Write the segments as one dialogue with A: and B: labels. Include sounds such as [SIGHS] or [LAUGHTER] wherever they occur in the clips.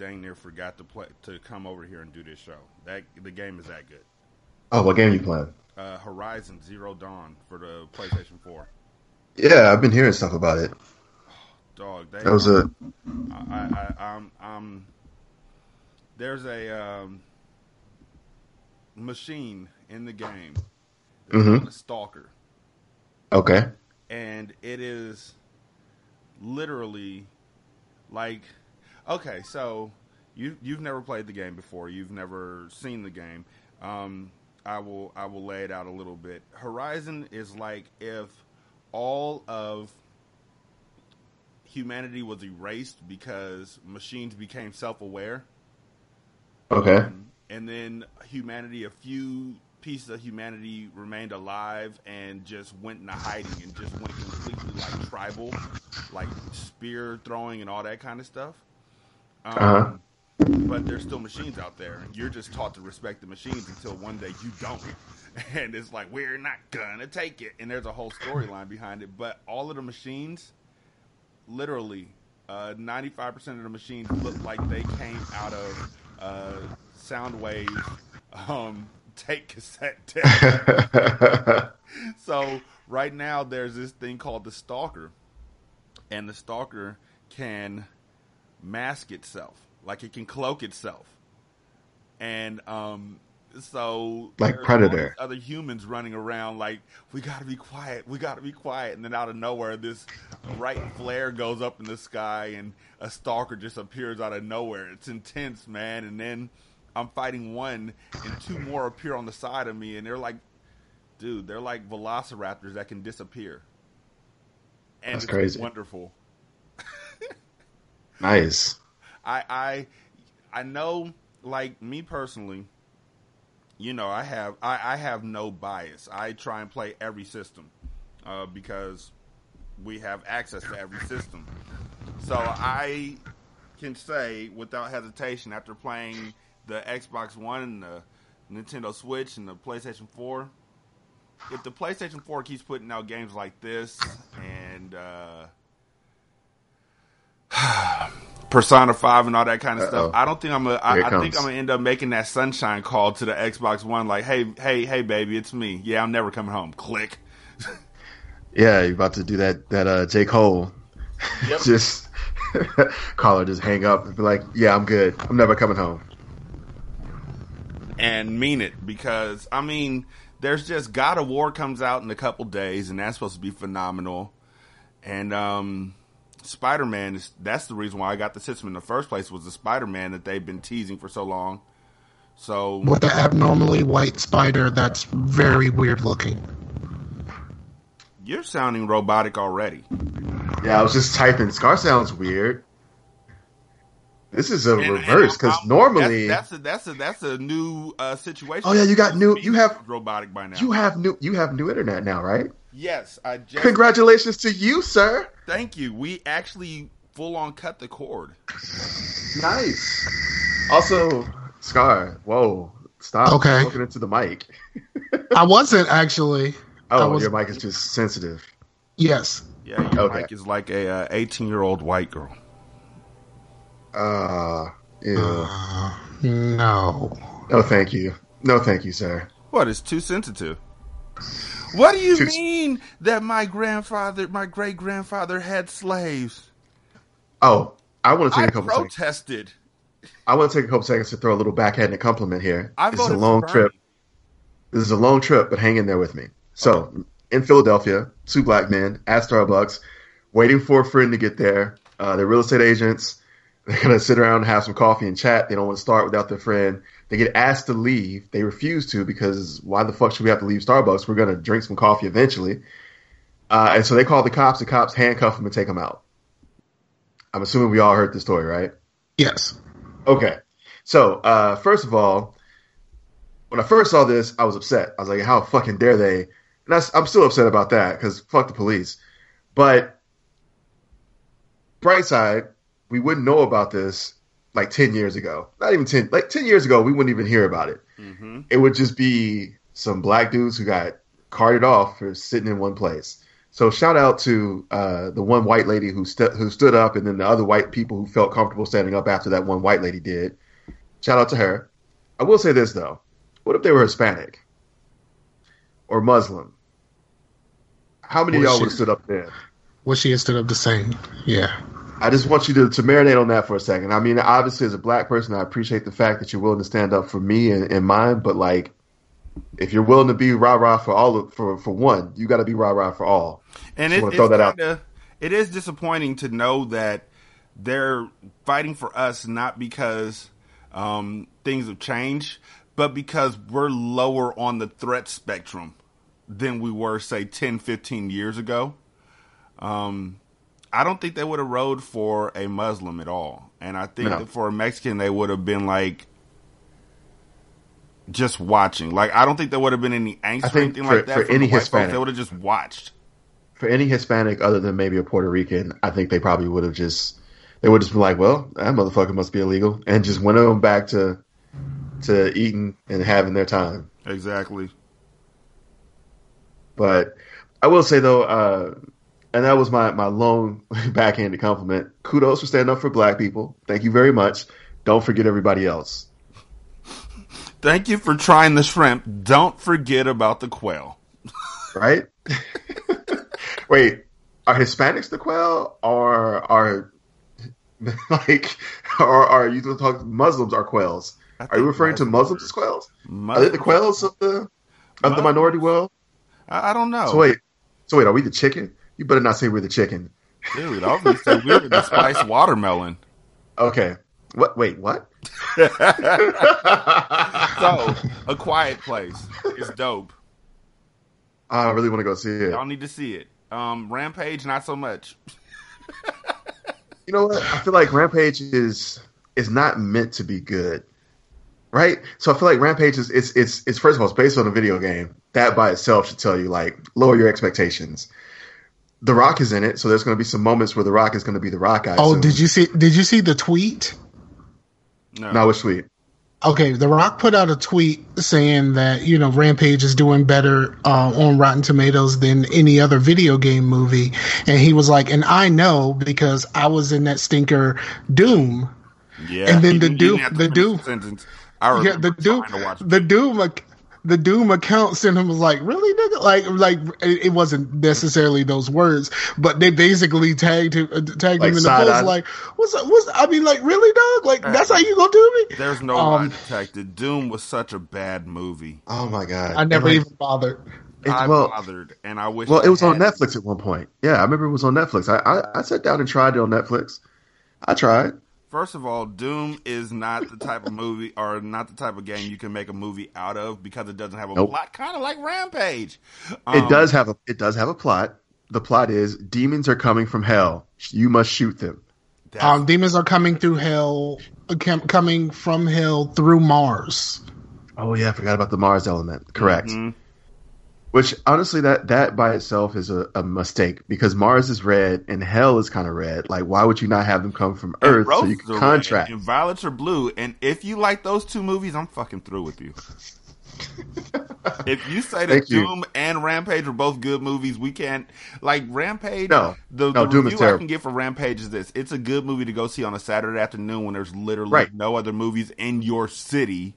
A: dang near forgot to play to come over here and do this show. That the game is that good.
B: oh, what game you playing?
A: Uh, Horizon Zero Dawn for the PlayStation Four.
B: Yeah, I've been hearing stuff about it.
A: Dog, they,
B: That was a
A: I, I, I'm, I'm, there's a um, machine in the game,
B: Mhm.
A: a stalker,
B: okay.
A: and it is literally like, okay, so you you've never played the game before, you've never seen the game. Um, I will I will lay it out a little bit. Horizon is like if all of humanity was erased because machines became self-aware
B: Okay.
A: and then humanity a few pieces of humanity remained alive and just went into hiding and just went completely like tribal like spear throwing and all that kind of stuff um,
B: Uh-huh.
A: but there's still machines out there you're just taught to respect the machines until one day you don't [LAUGHS] and it's like we're not gonna take it and there's a whole storyline behind it but all of the machines literally uh, 95% of the machines look like they came out of uh, Soundwave um, [LAUGHS] tape cassette tape. [LAUGHS] so right now there's this thing called the stalker and the stalker can mask itself. Like it can cloak itself. And um so
B: Like Predator.
A: other humans running around like we gotta be quiet. We gotta be quiet. And then out of nowhere this bright flare goes up in the sky and a stalker just appears out of nowhere. It's intense man. And then i'm fighting one and two more appear on the side of me and they're like dude they're like velociraptors that can disappear. And
B: That's
A: it's
B: crazy.
A: wonderful
B: nice.
A: I I I know like me personally, you know, I have I, I have no bias. I try and play every system. Uh, because we have access to every system. So I can say without hesitation after playing the Xbox One and the Nintendo Switch and the PlayStation 4, if the PlayStation 4 keeps putting out games like this and uh [SIGHS] Persona Five and all that kind of
B: Uh-oh.
A: stuff. I don't think I'm gonna. I, I think. I'm gonna end up making that sunshine call to the Xbox One, like, "Hey, hey, hey, baby, it's me. Yeah, I'm never coming home." Click.
B: Yeah, you're about to do that that uh J. Cole.
A: Yep. [LAUGHS]
B: just [LAUGHS] call her, just hang up and be like, Yeah, I'm good. I'm never coming home.
A: and mean it because I mean, there's just God of War comes out in a couple days, and that's supposed to be phenomenal. And um, Spider Man is that's the reason why I got the system in the first place was the Spider Man that they've been teasing for so long. So
C: with the abnormally white spider that's very weird looking.
A: you're sounding robotic already.
B: Yeah, I was just typing Scar sounds weird. This is a
A: And- and
B: reverse because normally
A: that's, that's a that's a that's a new uh, situation.
B: Oh, yeah, you got new- you have-
A: robotic by now.
B: you have new you have new internet now, right?
A: Yes, I just
B: Congratulations to you, sir.
A: thank you. We actually full on cut the cord.
B: Nice. Also, Scar, whoa, stop
C: Okay.
B: looking into the mic. [LAUGHS]
C: I wasn't actually.
B: Oh,
C: was-
B: your mic is just sensitive.
C: Yes.
A: Yeah, your
B: Okay.
A: mic is like a uh, eighteen year old white girl.
B: Uh Ew.
C: Uh, no.
B: no, thank you. No, thank you, sir.
A: What is too sensitive? What do you
B: Too-
A: mean that my grandfather, my great grandfather had slaves?
B: Oh, I want to take
A: I
B: a couple seconds.
A: protested.
B: I want to take a couple seconds to throw a little backhanded compliment here.
A: I
B: this is a long trip. This is a long trip, but hang in there with me. So, in Philadelphia, two black men at Starbucks, waiting for a friend to get there. Uh, they're real estate agents. They're gonna sit around and have some coffee and chat. They don't want to start without their friend. They get asked to leave. They refuse to because why the fuck should we have to leave Starbucks? We're gonna drink some coffee eventually. Uh, and so they call the cops. The cops handcuff them and take them out. I'm assuming we all heard the story, right?
C: Yes.
B: Okay. So, uh, first of all, when I first saw this, I was upset. I was like, how fucking dare they? And that's, I'm still upset about that because fuck the police. But, bright side, we wouldn't know about this like 10 years ago. Not even 10, like 10 years ago, we wouldn't even hear about it.
A: hmm
B: It would just be some black dudes who got carted off for sitting in one place. So shout out to uh, the one white lady who st- who stood up, and then the other white people who felt comfortable standing up after that one white lady did. Shout out to her. I will say this though: what if they were Hispanic or Muslim? How many of y'all would have stood up there?
C: What she had stood up the same. Yeah.
B: I just want you to, to marinate on that for a second. I mean, obviously, as a black person, I appreciate the fact that you're willing to stand up for me and, and mine. But like, if you're willing to be rah rah for all of, for for one, you got to be rah rah for all.
A: And
B: Just
A: it, it's
B: throw that out.
A: kinda, it is disappointing to know that they're fighting for us not because um, things have changed, but because we're lower on the threat spectrum than we were, say, 10, 15 years ago. Um, I don't think they would have rode for a Muslim at all. And I think
B: No.
A: that for a Mexican, they would have been like, just watching. Like, I don't think there would have been any angst or anything
B: for-
A: like that.
B: for any
A: white folks.
B: Hispanic-
A: They would have just watched.
B: For any Hispanic other than maybe a Puerto Rican, I think they probably would have just they would just be like, well, that motherfucker must be illegal, and just went on back to to eating and having their time.
A: Exactly.
B: But I will say though, uh, and that was my my long [LAUGHS] backhanded compliment. Kudos for standing up for black people. Thank you very much. Don't forget everybody else.
A: Thank you for trying the shrimp. Don't forget about the quail.
B: Right? [LAUGHS] Wait, are Hispanics the quail, or are [LAUGHS] like, or are you talking Muslims are quails? Are you referring to Muslims as quails? Are they the quails of the of the minority world?
A: I, I don't know.
B: So wait, so wait, are we the chicken? You better not say we're the chicken.
A: Dude, I was going to say we're the spiced watermelon.
B: Okay. What? Wait, what? [LAUGHS]
A: So, A Quiet Place is dope.
B: I really want to go see it.
A: Y'all need to see it. Um, Rampage, not so much.
B: You know what? I feel like Rampage is is not meant to be good, right? So I feel like Rampage is it's it's it's first of all it's based on a video game. That by itself should tell you like lower your expectations. The Rock is in it, so there's going to be some moments where The Rock is going to be The Rock. I
C: Oh,
B: assume.
C: did you see? Did you see the tweet?
A: No.
B: No, it's sweet.
C: Okay, The Rock put out a tweet saying that you know Rampage is doing better uh, on Rotten Tomatoes than any other video game movie, and he was like, "And I know because I was in that stinker Doom."
A: Yeah.
C: And then the
A: didn't-
C: Doom-
A: didn't have to
C: the
A: finish
C: Doom-
A: Sentence. I
C: Yeah, the Doom,
A: trying
C: the Doom, ac- the Doom account sent him was like, "Really, nigga?" Like, like it it wasn't necessarily those words, but they basically tagged him, uh, tagged
B: Like
C: him in the
B: side-eye?
C: post, like, "What's, what's?" I mean, like, really, dog? Like, that's how you gonna do me?
A: There's no
C: Um,
A: lie detected. Doom was such a bad movie.
B: Oh my god!
C: I never
B: And, like,
C: even bothered.
B: it-
A: I
B: well,
A: bothered, and I wish.
B: well, it was on
A: had-
B: Netflix at one point. Yeah, I remember it was on Netflix. I, I I sat down and tried it on Netflix. I tried.
A: First of all, Doom is not the type of movie or not the type of game you can make a movie out of because it doesn't have a
B: Nope.
A: plot, kind of like Rampage.
B: It
A: Um,
B: does have a it does have a plot. The plot is demons are coming from hell. You must shoot them.
A: that's-
C: Um, demons are coming through hell, uh, coming from hell through Mars.
B: Oh yeah, I forgot about the Mars element. Correct.
A: Mhm.
B: Which honestly, that that by itself is a, a mistake because Mars is red and hell is kind of red. Like, why would you not have them come from Earth so you can contract?
A: red and violets are blue. And if you like those two movies, I'm fucking through with you. [LAUGHS] If you say that
B: Thank you.
A: Doom and Rampage are both good movies, we can't like Rampage.
B: No.
A: the,
B: No,
A: the
B: Doom is
A: review I can get for Rampage is this: it's a good movie to go see on a Saturday afternoon when there's literally
B: Right.
A: no other movies in your city.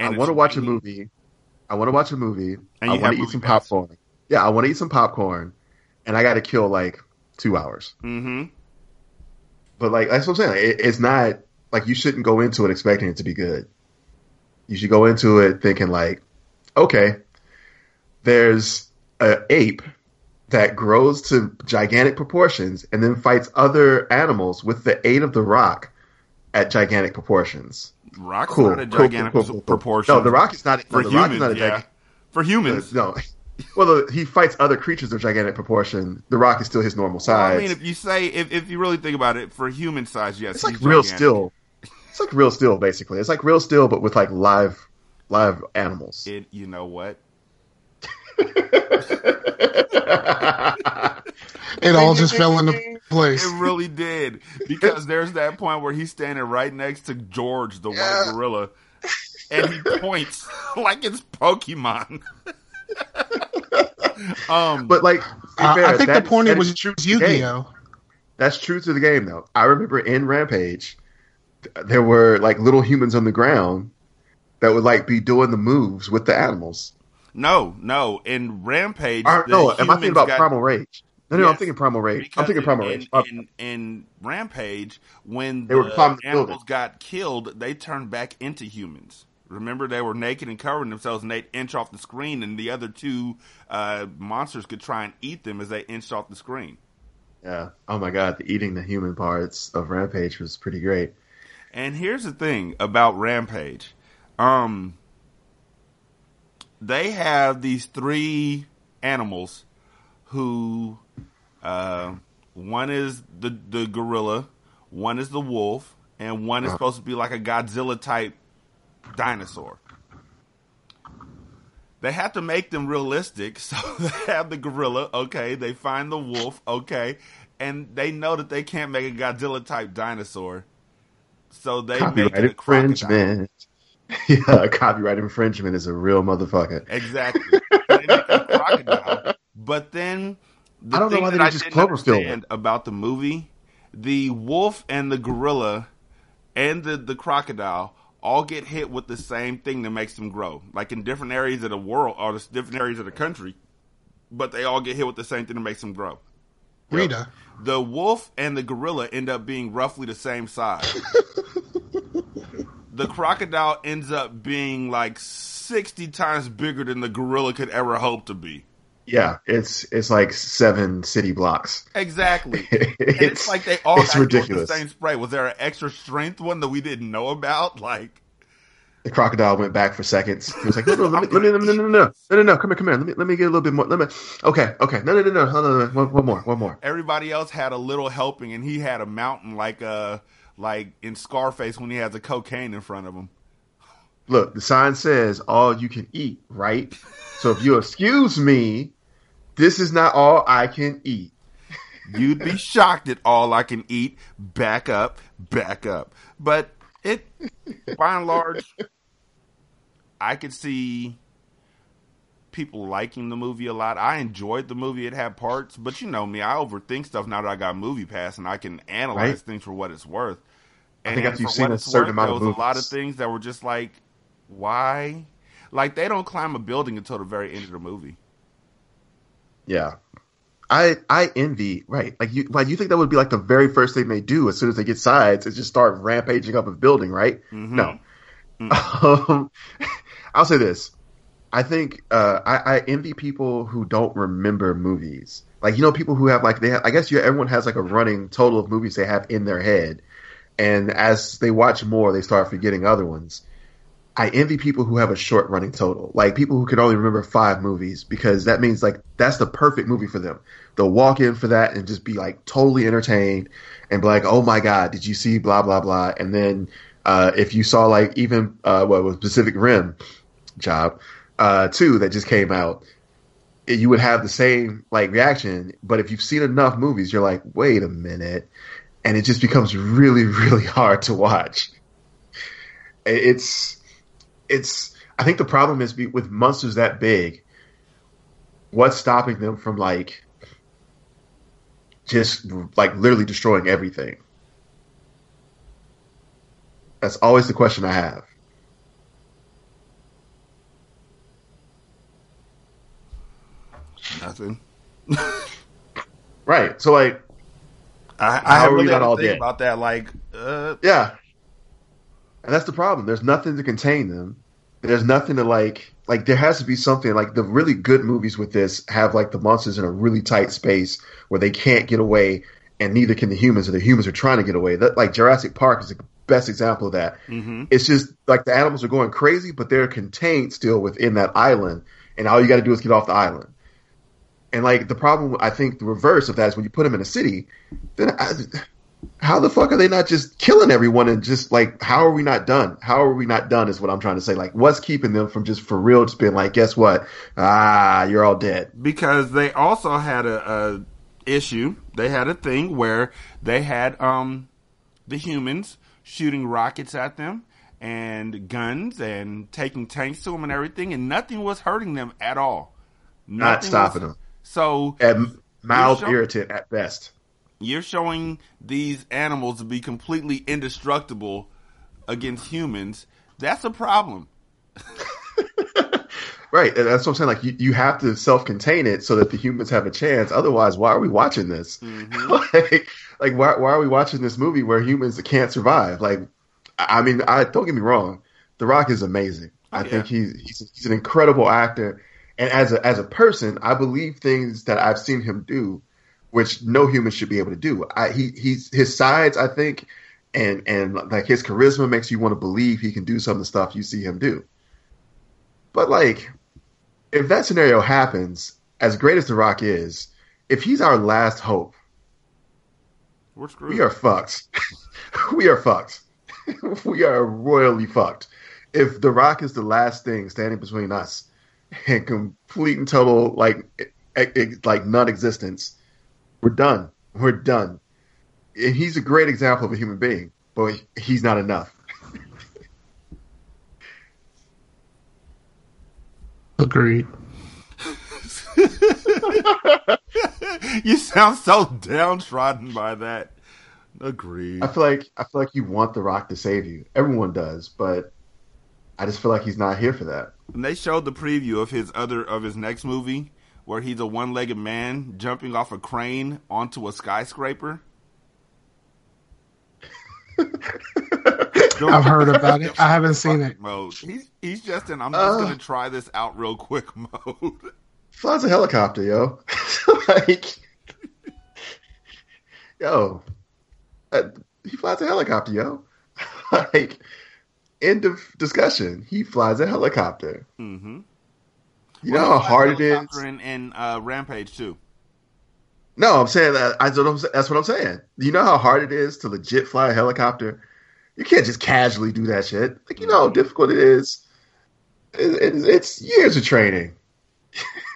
B: I want to watch a movie. I want to watch a movie.
A: And
B: I want to eat some
A: pass.
B: popcorn. Yeah, I want to eat some popcorn, and I got to kill like two hours.
A: Mm-hmm.
B: But like that's what I'm saying. Like, it, it's not like you shouldn't go into it expecting it to be good. You should go into it thinking like, okay, there's a ape that grows to gigantic proportions and then fights other animals with the aid of the rock at gigantic proportions.
A: Rock's
B: Cool,
A: not a
B: cool,
A: gigantic
B: cool, cool, cool.
A: proportion.
B: No, the rock is not.
A: for
B: no, the rock is
A: humans.
B: not a
A: yeah, for humans.
B: No. [LAUGHS] Well, he fights other creatures of gigantic proportion. The rock is still his normal
A: Well,
B: size.
A: I mean, if you say if, if you really think about it, for human size, yes,
B: it's like real
A: gigantic.
B: still. It's like real steel, basically. It's like real steel, but with like live, live animals.
A: It, you know what? [LAUGHS]
C: It all just fell into place.
A: It really did because there's that point where he's standing right next to George, the
B: Yeah.
A: white gorilla, and he points [LAUGHS] like it's Pokemon. [LAUGHS] um,
B: But like, to
C: Uh,
B: fair,
C: I think
B: that-
C: the point
B: that
C: was
B: is true to the game.
C: Yu-Gi-Oh.
B: That's true to the game, though. I remember in Rampage, there were like little humans on the ground that would like be doing the moves with the animals.
A: No, no. In Rampage, the
B: no, am I thinking about
A: got-
B: Primal Rage? No, no, I'm thinking Primal Rage. I'm thinking Primal
A: in,
B: Rage. Uh,
A: In, in Rampage, when
B: They were
A: the
B: the
A: animals
B: building.
A: got killed, they turned back into humans. Remember, they were naked and covering themselves, and they'd inch off the screen, and the other two uh, monsters could try and eat them as they inched off the screen.
B: yeah. Oh my god, the eating the human parts of Rampage was pretty great.
A: And here's the thing about Rampage. Um they have these three animals who uh one is the the gorilla, one is the wolf, and one is
B: Uh-huh.
A: supposed to be like a Godzilla type dinosaur. They have to make them realistic, [LAUGHS] so they have the gorilla, okay, they find the wolf, okay, and they know that they can't make a Godzilla type dinosaur. So they make it a crocodile.
B: infringement. [LAUGHS] yeah, copyright infringement is a real motherfucker.
A: Exactly. They make a crocodile. But then the
B: I don't know why they
A: that
B: didn't just
A: didn't
B: Cloverfield
A: understand about the movie, the wolf and the gorilla and the, the crocodile all get hit with the same thing that makes them grow. Like in different areas of the world or the different areas of the country, but they all get hit with the same thing that makes them grow.
C: Rita.
A: The wolf and the gorilla end up being roughly the same size. [LAUGHS] the crocodile ends up being like 60 times bigger than the gorilla could ever hope to be.
B: Yeah, it's it's like seven city blocks.
A: Exactly.
B: it's,
A: it's like they all
B: it's ridiculous.
A: the same spray. Was there an extra strength one that we didn't know about? Like,
B: The crocodile went back for seconds. He was like, "No, no, let me, let me, no, no, no, no, no, no, no, come here, come here. Let me, let me get a little bit more. Let me, okay, okay, no, no, no, no, no, no, no. One, one more, one more.
A: everybody else had a little helping, and he had a mountain like uh like in Scarface when he has a cocaine in front of him.
B: Look, the sign says all you can eat, right? So if you excuse me, this is not all I can eat.
A: You'd be shocked at all I can eat. Back up, back up. But it, by and large, I could see people liking the movie a lot. I enjoyed the movie. It had parts, but you know me, I overthink stuff now that I got Movie Pass and I can analyze
B: Right.
A: things for what it's worth.
B: I think after you've seen a certain
A: worth,
B: amount
A: there
B: of
A: was a lot of things that were just like, why? Like they don't climb a building until the very end of the movie.
B: Yeah. I I envy right like you like you think that would be like the very first thing they do as soon as they get sides is just start rampaging up a building right
A: Mhm.
B: no um, [LAUGHS] I'll say this I think uh, I, I envy people who don't remember movies like you know people who have like they have, I guess you everyone has like a running total of movies they have in their head and as they watch more they start forgetting other ones I envy people who have a short running total, like people who can only remember five movies, because that means like that's the perfect movie for them. They'll walk in for that and just be like totally entertained and be like, "Oh my god, did you see blah blah blah?" And then uh, if you saw like even uh, what was Pacific Rim job uh, two that just came out, you would have the same like reaction. But if you've seen enough movies, you're like, "Wait a minute," and it just becomes really really hard to watch. It's it's I think the problem is be, with monsters that big. What's stopping them from like just like literally destroying everything? That's always the question I have.
A: Nothing. [LAUGHS]
B: Right. So like,
A: I, I have really to
B: all dead?
A: about that. Like, uh,
B: yeah. And that's the problem. There's nothing to contain them. There's nothing to like like there has to be something like the really good movies with this have like the monsters in a really tight space where they can't get away and neither can the humans or the humans are trying to get away. That like Jurassic Park is the best example of that.
A: mhm.
B: It's just like the animals are going crazy, but they're contained still within that island, and all you got to do is get off the island. And like the problem, I think the reverse of that is when you put them in a city, then I, how the fuck are they not just killing everyone and just like how are we not done? How are we not done? Is what I'm trying to say. Like, what's keeping them from just for real just being like, guess what? Ah, you're all dead.
A: because they also had a, a issue. They had a thing where they had um the humans shooting rockets at them and guns and taking tanks to them and everything, and nothing was hurting them at all.
B: Not stopping
A: was-
B: them.
A: So
B: And mild
A: You're
B: irritant at best.
A: you're showing these animals to be completely indestructible against humans. That's a problem. [LAUGHS]
B: Right, and that's what I'm saying. Like, you, you have to self-contain it so that the humans have a chance. Otherwise, why are we watching this?
A: Mhm. [LAUGHS]
B: like, like why, why are we watching this movie where humans can't survive? Like, I I mean, I don't get me wrong, The Rock is amazing. I
A: Oh, yeah.
B: think he's, he's he's an incredible actor, and as a as a person, I believe things that I've seen him do, which no human should be able to do. I, he he's his sides, I think, and and like his charisma makes you want to believe he can do some of the stuff you see him do. But like, if that scenario happens, as great as The Rock is, if he's our last hope,
A: We're screwed.
B: we are fucked. [LAUGHS] we are fucked. [LAUGHS] we are royally fucked. If The Rock is the last thing standing between us [LAUGHS] and complete and total like like non-existence, we're done. We're done. And he's a great example of a human being, but he's not enough.
C: Agreed. [LAUGHS]
A: you sound so downtrodden by that. Agreed.
B: I feel like I feel like you want The Rock to save you. Everyone does, but I just feel like he's not here for that.
A: And they showed the preview of his other of his next movie where he's a one-legged man jumping off a crane onto a skyscraper. [LAUGHS]
C: I've heard about it. I haven't seen it.
A: Mode. He's he's just in. I'm just
B: Uh.
A: gonna try this out real quick [LAUGHS] mode.
B: flies a helicopter, yo. [LAUGHS] like, yo, uh, he flies a helicopter, yo. like, end of discussion. He flies a helicopter.
A: mm-hmm.
B: You know how hard it is.
A: In, in uh, Rampage too.
B: No, I'm saying that. I don't. That's what I'm saying. You know how hard it is to legit fly a helicopter. You can't just casually do that shit. Like you know how difficult it is. It, it, it's years of training.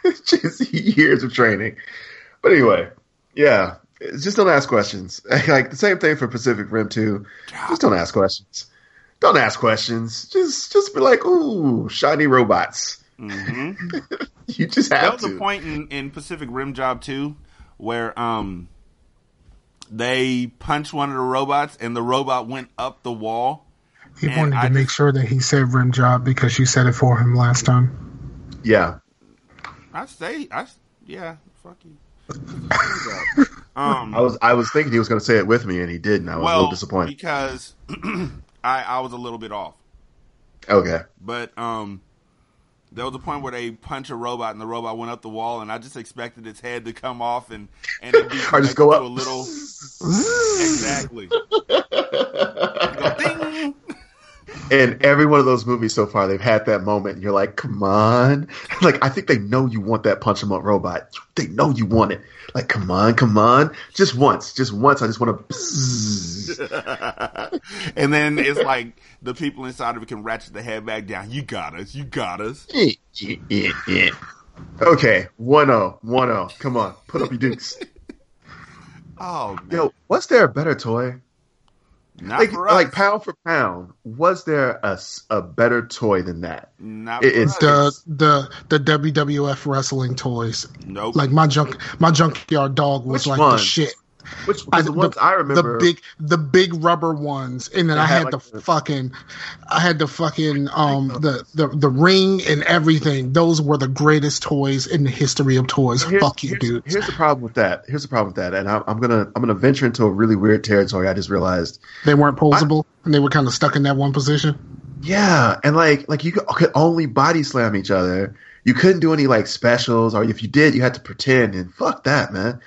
B: it's [LAUGHS] just years of training. But anyway, yeah. Just don't ask questions. [LAUGHS] Like the same thing for Pacific Rim 2. Just don't ask questions. Don't ask questions. Just just be like, ooh, shiny robots.
A: hmm [LAUGHS]
B: You just
A: That
B: have
A: was
B: to.
A: a point in, in Pacific Rim Job 2 where um they punched one of the robots and the robot went up the wall.
C: He
A: And
C: wanted
A: I
C: to make
A: just-
C: sure that he said rim job because you said it for him last time.
B: Yeah.
A: I say I yeah, fuck you. [LAUGHS] um
B: I was I was thinking he was going to say it with me, and he didn't. I was a little disappointed.
A: because [CLEARS THROAT] I I was a little bit off.
B: Okay.
A: But um there was a point where they punch a robot and the robot went up the wall and I just expected its head to come off and and it'd be [LAUGHS]
B: Or just go up.
A: a little [LAUGHS] exactly. [LAUGHS] Go ding.
B: In every one of those movies so far, they've had that moment, and you're like, "Come on!" [LAUGHS] Like I think they know you want that punch 'em up robot. They know you want it. Like, come on, come on, just once, just once. I just want to. [LAUGHS]
A: and then it's like the people inside of it can ratchet the head back down. You got us. You got us.
B: Yeah, yeah, yeah, yeah. Okay, 1-0, 1-0. Come on, put up your dukes. [LAUGHS]
A: Oh man.
B: Yo, what's there a better toy
A: Not
B: like,
A: for us.
B: like pound for pound, was there a, a better toy than that?
A: Not
B: it-
A: for
B: it's
A: us.
C: The the the WWF wrestling toys.
A: nope.
C: Like my junk my junkyard dog was
B: Which
C: like
B: one?
C: the shit.
B: Which because the ones I remember,
C: the big the big rubber ones, and then I
B: had,
C: had
B: like,
C: the fucking, I had the fucking um the, the the ring and everything. Those were the greatest toys in the history of toys.
B: Here's-
C: Fuck you,
B: here's,
C: dude.
B: Here's the problem with that. Here's the problem with that, and I'm, I'm gonna I'm gonna venture into a really weird territory. I just realized.
C: They weren't posable, and they were kind of stuck in that one position.
B: Yeah, and like like you could only body slam each other. You couldn't do any like specials, or if you did, you had to pretend. And fuck that, man.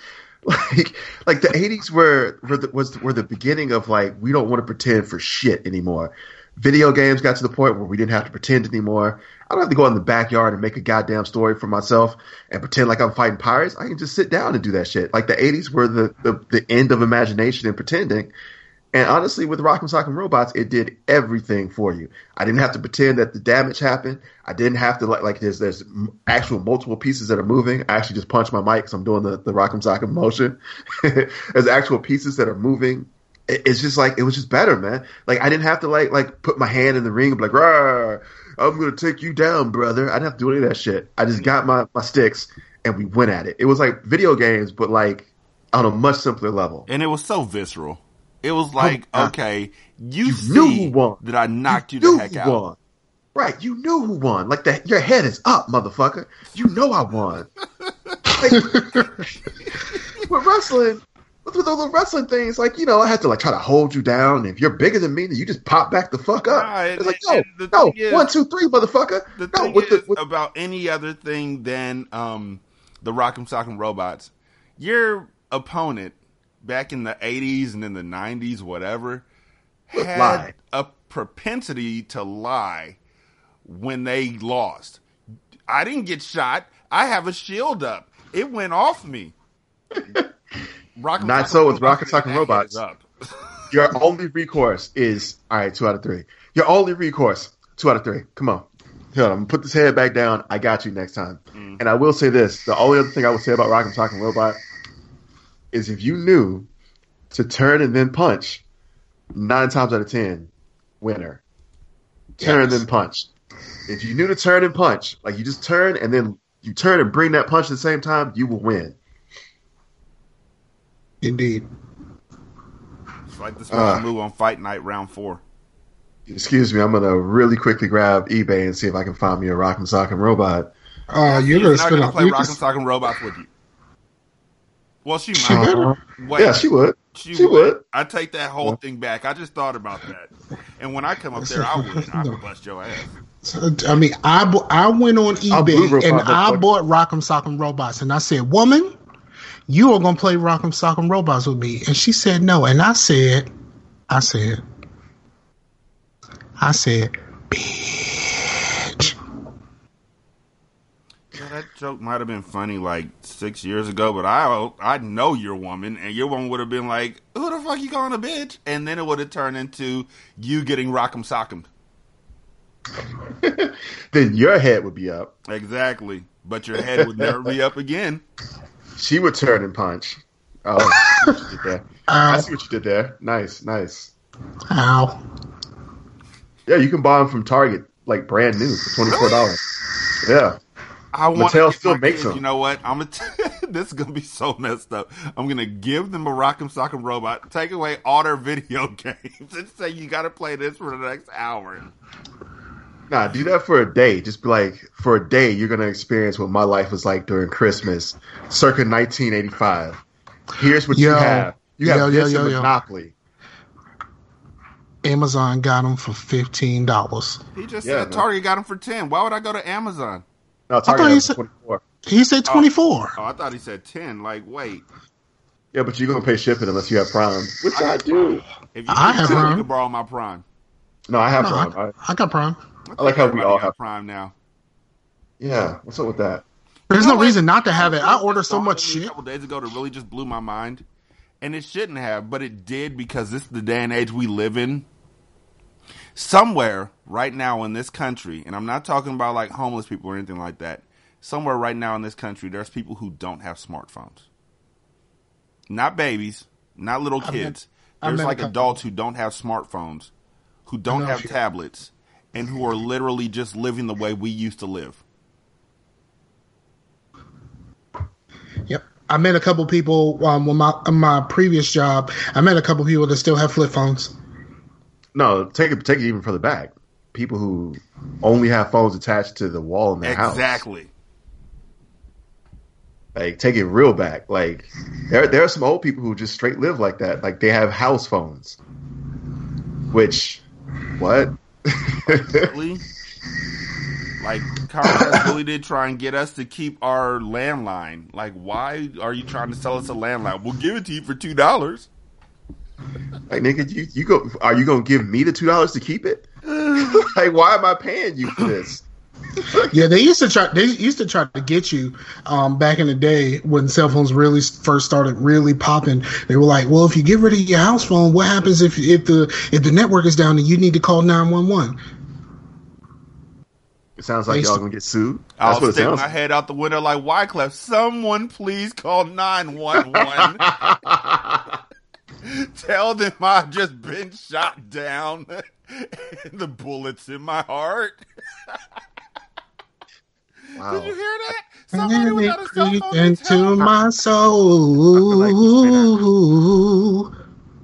B: [LAUGHS] Like like the '80s were were the, was were the beginning of like we don't want to pretend for shit anymore. Video games got to the point where we didn't have to pretend anymore. I don't have to go in the backyard and make a goddamn story for myself and pretend like I'm fighting pirates. I can just sit down and do that shit. Like the '80s were the the, the end of imagination and pretending. And honestly, with Rock'em Sock'em Robots, it did everything for you. I didn't have to pretend that the damage happened. I didn't have to like like there's there's actual multiple pieces that are moving. I actually just punch my mic because I'm doing the the Rock'em Sock'em motion. [LAUGHS] there's actual pieces that are moving. It- It's just like it was just better, man. Like I didn't have to like like put my hand in the ring and be like, Rawr, I'm gonna take you down, brother. I didn't have to do any of that shit. I just mm-hmm. got my my sticks and we went at it. It was like video games, but like on a much simpler level.
A: and it was so visceral. It was like,
B: uh,
A: okay, you,
B: you
A: see
B: knew who won.
A: that I knocked you,
B: knew
A: the heck out.
B: Won. Right, you knew who won. Like that, your head is up, motherfucker. You know I won. Like, [LAUGHS] with wrestling, with, with all the wrestling things, like you know, I had to like try to hold you down. And if you're bigger than me, then you just pop back the fuck up.
A: Right,
B: it's like no, no,
A: is-
B: one, two, three, motherfucker.
A: The
B: no,
A: thing
B: with
A: is
B: the with,
A: about any other thing than um, the Rock'em Sock'em Robots, your opponent back in the 80s and in the 90s, whatever, had
B: Lie.
A: a propensity to lie when they lost. I didn't get shot. I have a shield up. It went off me. [LAUGHS] Rock'em
B: Not
A: Sock'em
B: so with Rocket
A: that head
B: Robots. [LAUGHS] your only recourse is all right. Two out of three. Your only recourse. Two out of three. Come on. Here, I'm gonna put this head back down. I got you next time.
A: Mm.
B: And I will say this: the only other thing I would say about Rock'em Sock'em Robot is if you knew to turn and then punch, nine times out of ten, winner. Turn and then punch. If you knew to turn and punch, like you just turn and then you turn and bring that punch at the same time, you will win.
C: Indeed.
A: It's like the special
B: Ah.
A: move on Fight Night Round 4.
B: Excuse me, I'm gonna really quickly grab eBay and see if I can find me a rock Rock'em Sock'em Robot.
C: Uh, you're
A: She's
C: gonna
A: not
C: spend
A: going to
C: a
A: play
C: you
A: Rock'em
C: just-
A: Sock'em Robots with you. Well, she
C: She
A: might.
C: better.
A: Wait,
B: yeah, she would.
A: She,
B: she
A: would.
B: would.
A: I take that whole
B: Yeah.
A: thing back. I just thought about that. And when I come up there, I [LAUGHS] would. I would bust your ass.
C: I mean, I bu- I went on eBay and I bought Rock'em Sock'em Robots, and I said, "Woman, you are gonna play Rock'em Sock'em Robots with me?" And she said, "No." And I said, "I said, I said, bitch."
A: Yeah, that joke might have been funny like six years ago, but I I know your woman, and your woman would have been like, "Who the fuck you calling a bitch?" And then it would have turned into you getting Rock'em Sock'em. [LAUGHS]
B: then your head would be up.
A: Exactly. But your head would never be up again. [LAUGHS]
B: She would turn and punch. Oh, I see what you did there. [LAUGHS] I see what you did there. Nice, nice.
C: ow.
B: Yeah, you can buy them from Target, like brand new for twenty four dollars. [GASPS] Yeah,
A: I want
B: Mattel
A: to
B: still
A: my
B: makes
A: kids,
B: them.
A: You know what? I'm gonna t- [LAUGHS] this is gonna be so messed up. I'm gonna give them a Rock'em Sock'em robot, take away all their video [LAUGHS] games, and say you got to play this for the next hour.
B: nah, do that for a day. Just be like, for a day, you're gonna experience what my life was like during Christmas, circa 1985. Here's what you
C: Yo.
B: have. You have
C: Yo, yo,
B: this
C: yo,
B: and
C: yo.
B: Monopoly.
C: Amazon got them for fifteen dollars.
A: He just
B: Yeah,
A: said
B: man.
A: Target got them for ten. Why would I go to Amazon?
B: No,
C: thought
B: Target
C: he
B: has
C: said-
B: 24.
C: He said oh. twenty four.
A: Oh, I thought he said ten. Like, wait,
B: Yeah, but you're gonna pay shipping unless you have Prime, which I do.
A: if you
C: I have
A: Prime,
C: Prime.
A: you can borrow my Prime.
B: No, I have
C: No,
B: Prime.
C: I,
B: I,
C: I got Prime.
B: I like how we all have.
A: Prime now.
B: Yeah, what's up with that?
C: There's
A: You know
C: no
A: what?
C: reason not to have it. I order so much shit.
A: A couple days ago that really just blew my mind, and it shouldn't have, but it did because this is the day and age we live in. Somewhere right now in this country, and I'm not talking about like homeless people or anything like that. Somewhere right now in this country, there's people who don't have smartphones. Not babies, not little kids.
C: I
A: there's
C: a
A: like adults who don't have smartphones, who don't have
C: few.
A: tablets, and who are literally just living the way we used to live.
C: Yep. I met a couple people um, with my on my previous job. I met a couple people that still have flip phones.
B: No, take it take it even further back. People who only have phones attached to the wall in their house.
A: Exactly.
B: Like take it real back. Like there there are some old people who just straight live like that. Like they have house phones. Which what?
A: Really? [LAUGHS] Like Comcast really did try and get us to keep our landline. Like, why are you trying to sell us a landline? We'll give it to you for two dollars. [LAUGHS]
B: like nigga, you, you go are you gonna give me the two dollars to keep it? [SIGHS] like why am I paying you for this? [LAUGHS]
C: Yeah, they used to try. They used to try to get you um, back in the day when cell phones really first started really popping. They were like, "Well, if you get rid of your house phone, what happens if if the if the network is down and you need to call nine one one?"
B: It sounds like y'all gonna get sued.
A: I'll
B: That's what it
A: stick
B: sounds
A: my
B: like.
A: head out the window like Wyclef. Someone please call nine one one. [LAUGHS] [LAUGHS] Tell them I've just been shot down. [LAUGHS] and the bullets in my heart. [LAUGHS]
B: Wow.
A: Did you hear that? Somebody
C: And
A: without
C: it
A: a cell
C: creep
A: phone
C: into my soul.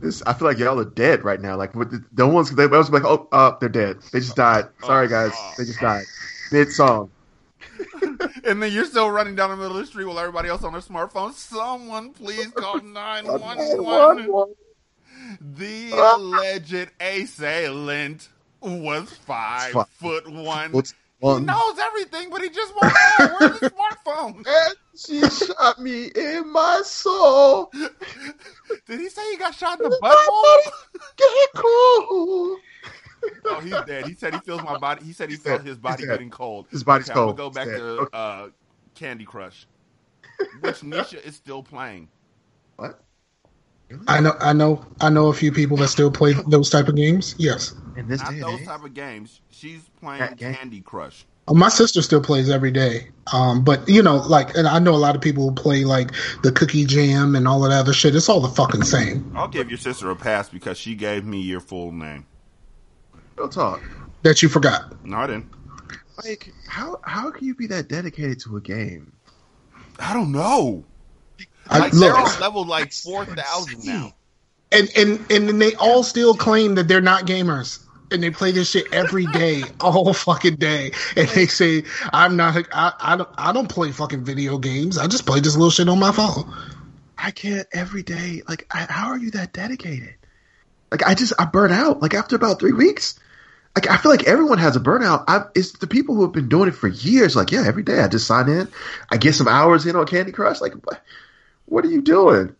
B: This, I feel like y'all are dead right now. Like with the, the ones they was like, oh, uh, they're dead. They just died. Sorry guys, they just died mid song. [LAUGHS]
A: And then you're still running down the middle of the street while everybody else on their smartphone. Someone please call [LAUGHS] 911. The alleged assailant was five
B: Fuck.
A: foot one.
B: What's
A: He knows everything, but he just won't know. Where's his smartphone? [LAUGHS]
B: And she shot me in my soul.
A: Did he say he got shot in the butthole?
B: Get cool.
A: Oh, he's dead. He said he feels my body. He said he
B: He's
A: felt
B: dead.
A: his body getting cold.
B: His body's
A: okay, I'm
B: cold.
A: gonna go back to
B: Okay.
A: uh, Candy Crush, which [LAUGHS] Nisha is still playing.
B: What?
C: I know, I know, I know a few people that still play those type of games. Yes,
B: In this
A: Not
B: day
A: those
B: age?
A: type of games. She's playing
B: game?
A: Candy Crush.
C: Uh, my sister still plays every day. Um, but you know, like, and I know a lot of people who play like the Cookie Jam and all of that other shit. It's all the fucking same.
A: I'll give your sister a pass because she gave me your full name.
B: Real talk.
C: That you forgot.
A: No, I didn't.
B: Like, how how can you be that dedicated to a game?
A: I don't know.
C: I,
A: Like they're
C: look,
A: on level like four thousand now.
C: and and and then they all still claim that they're not gamers. And they play this shit every day, [LAUGHS] all fucking day. And they say, "I'm not. I, I don't. I don't play fucking video games. I just play this little shit on my phone."
B: I can't every day. Like, I, how are you that dedicated? Like, I just I burn out. Like after about three weeks. Like I feel like everyone has a burnout. I, it's the people who have been doing it for years. Like, yeah, every day I just sign in, I get some hours in on Candy Crush. Like, what, what are you doing?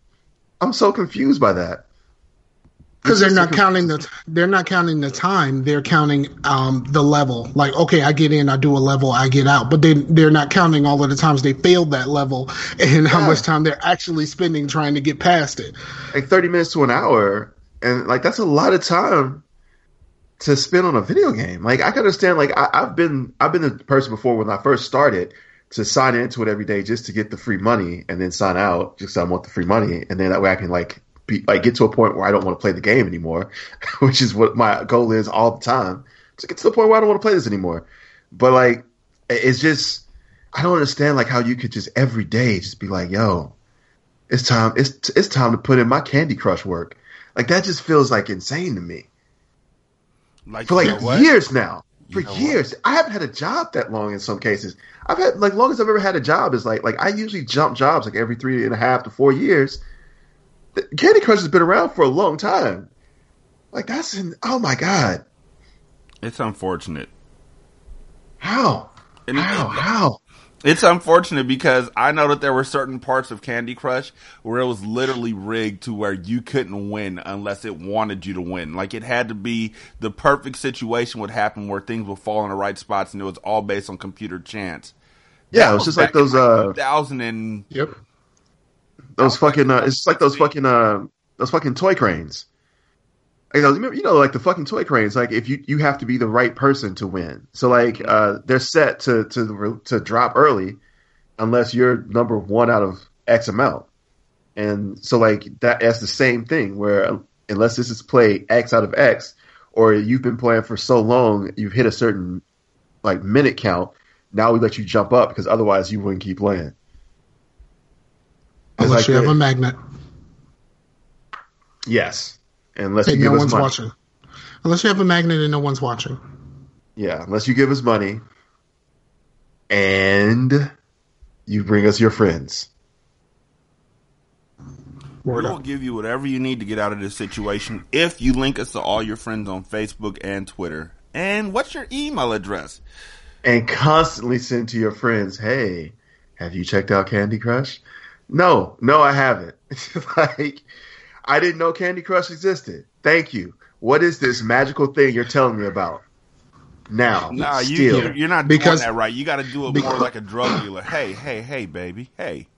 B: I'm so confused by that.
C: because they're not counting the they're not counting the time they're counting um the level like okay i get in i do a level i get out but they they're not counting all of the times they failed that level [LAUGHS] and how much time they're actually spending trying to get past it
B: like 30 minutes to an hour and like that's a lot of time to spend on a video game like i can understand like I, i've been i've been the person before when i first started to sign into it every day just to get the free money and then sign out just 'cause i want the free money and then that way i can like be like get to a point where i don't want to play the game anymore [LAUGHS] which is what my goal is all the time to get to the point where i don't want to play this anymore but like it's just i don't understand like how you could just every day just be like yo it's time it's it's time to put in my Candy Crush work. Like that just feels like insane to me.
A: Like
B: For like
A: what?
B: years now. For
A: You what?
B: years. I haven't had a job that long in some cases. I've had like long as I've ever had a job is like like I usually jump jobs like every three and a half to four years. Candy Crush has been around for a long time. Like that's in oh my god.
A: It's unfortunate.
B: How?
A: And it-
B: How? How?
A: It's unfortunate because I know that there were certain parts of Candy Crush where it was literally rigged to where you couldn't win unless it wanted you to win. Like it had to be the perfect situation would happen where things would fall in the right spots and it was all based on computer chance.
B: Yeah,
A: That
B: it was just like those uh
A: 2000 and
C: yep
B: those fucking uh, it's just like those fucking uh those fucking toy cranes. You know, remember- you know, like the fucking toy cranes. Like if you you have to be the right person to win. So like uh they're set to to to drop early, unless you're number one out of X amount. And so like that that's the same thing where unless this is play X out of X, or you've been playing for so long, you've hit a certain like minute count. Now we let you jump up because otherwise you wouldn't keep playing.
C: Unless
B: like
C: you have
B: the-
C: a magnet
B: Yes, unless
C: and
B: you give
C: no
B: us
C: one's
B: money.
C: watching. Unless you have a magnet and no one's watching.
B: Yeah, unless you give us money, and you bring us your friends.
C: Word
A: We'll
C: up.
A: give you whatever you need to get out of this situation if you link us to all your friends on Facebook and Twitter. And what's your email address?
B: and constantly send to your friends, "Hey, have you checked out Candy Crush?" No, no, I haven't. [LAUGHS] like, I didn't know Candy Crush existed. Thank you. What is this magical thing you're telling me about? Now,
A: Nah, you,
B: still,
A: you're, not
C: Because-
A: doing that right. You got to do it more like a drug dealer. Hey, hey, hey, baby, hey,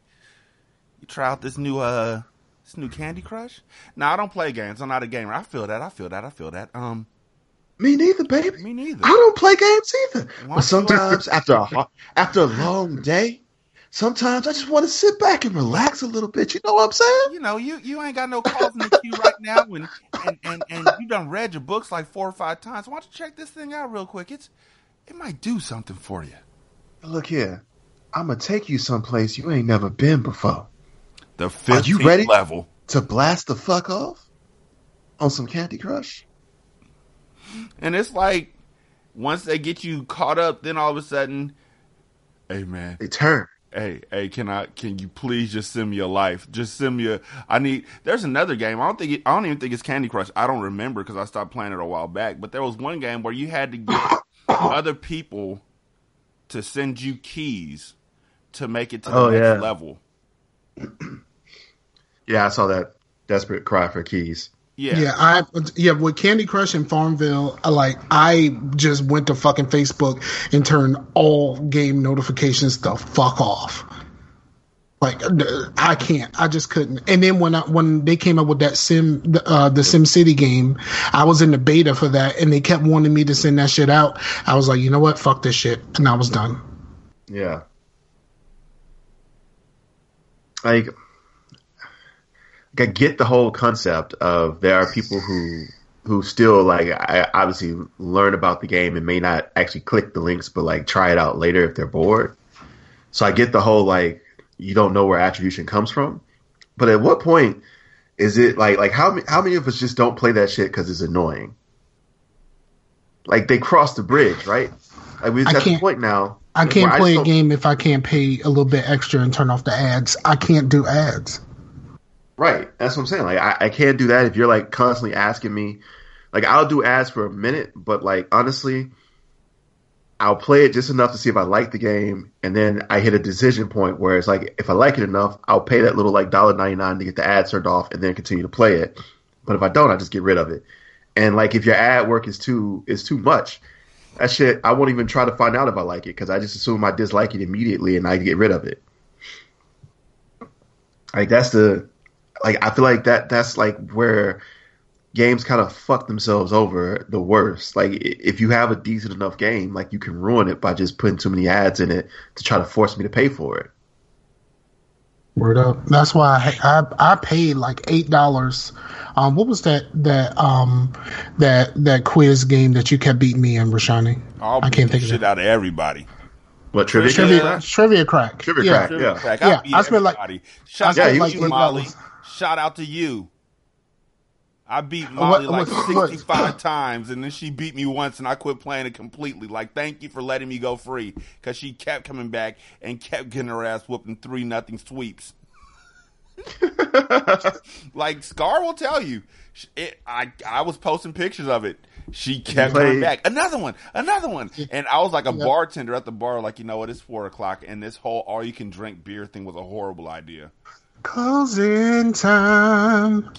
A: you try out this new uh this new Candy Crush? No, I don't play games. I'm not a gamer. I feel that. I feel that. I feel that. Um,
B: me neither, baby.
A: me neither.
B: I don't play games either. But sometimes after a [LAUGHS] after a long day, sometimes I just want to sit back and relax a little bit. You know what I'm saying?
A: You know, you you ain't got no calls in the queue right now, and and and and you done read your books like four or five times. Why don't you check this thing out real quick? It's it might do something for you.
B: Look here, I'm gonna take you someplace you ain't never been before
A: The 15th
B: you ready?
A: level.
B: to blast the fuck off on some Candy Crush.
A: And it's like once they get you caught up, then all of a sudden, hey man,
B: They turn.
A: Hey, hey, can I can you please just send me a life? Just send me a I need there's another game. I don't think it, I don't even think it's Candy Crush. I don't remember because I stopped playing it a while back. But there was one game where you had to get [COUGHS] other people to send you keys to make it to the
B: Oh,
A: next
B: yeah.
A: level.
B: Yeah, I saw that desperate cry for keys.
A: Yeah.
C: Yeah, I yeah with Candy Crush and Farmville, I like I just went to fucking Facebook and turned all game notifications the fuck off. Like I can't, I just couldn't. And then when I, when they came up with that Sim, uh, the Sim City game, I was in the beta for that, and they kept wanting me to send that shit out. I was like, you know what, fuck this shit, and I was done.
B: Yeah. Like, get the whole concept of there are people who who still like I obviously learn about the game and may not actually click the links, but like try it out later if they're bored. So I get the whole like you don't know where attribution comes from, but at what point is it like like how how many of us just don't play that shit because it's annoying? Like they cross the bridge, right? Like
C: I
B: at the point now.
C: I can't play a game if I can't pay a little bit extra and turn off the ads. I can't do ads.
B: Right. That's what I'm saying. Like I, I can't do that if you're like constantly asking me. Like I'll do ads for a minute, but like honestly, I'll play it just enough to see if I like the game, and then I hit a decision point where it's like if I like it enough, I'll pay that little like dollar ninety nine to get the ads turned off, and then continue to play it. But if I don't, I just get rid of it. And like if your ad work is too is too much, that shit I won't even try to find out if I like it because I just assume I dislike it immediately and I get rid of it. Like that's the like I feel like that that's like where games kind of fuck themselves over the worst. Like if you have a decent enough game, like you can ruin it by just putting too many ads in it to try to force me to pay for it.
C: Word up. That's why I I, I paid like eight dollars. Um, what was that that um that that quiz game that you kept beating me in, Rashani?
A: I'll
C: I can't
A: the
C: think of
A: shit
C: it.
A: out of everybody.
B: What trivia?
A: Trivia-
B: game?
C: Trivia trivia crack.
B: Trivia
C: yeah.
B: crack. Yeah.
A: Crack,
C: Yeah,
A: beat
C: I spent like-
A: everybody. Shout
C: I
A: out
B: spent
A: to
B: like
A: you,
C: $8.
A: Molly. Shout out to you. I beat
C: What-
A: Molly like
C: what- what-
A: 65 times, and then she beat me once, and I quit playing it completely. Like, thank you for letting me go free, because she kept coming back and kept getting her ass whooped in three nothing sweeps. [LAUGHS] like Scar will tell you, it, I I was posting pictures of it. She kept
B: played-
A: coming back. Another one, another one, and I was like a
C: Yeah.
A: bartender at the bar. Like, you know what? It's four o'clock, and this whole all you can drink beer thing was a horrible idea.
C: Closing time.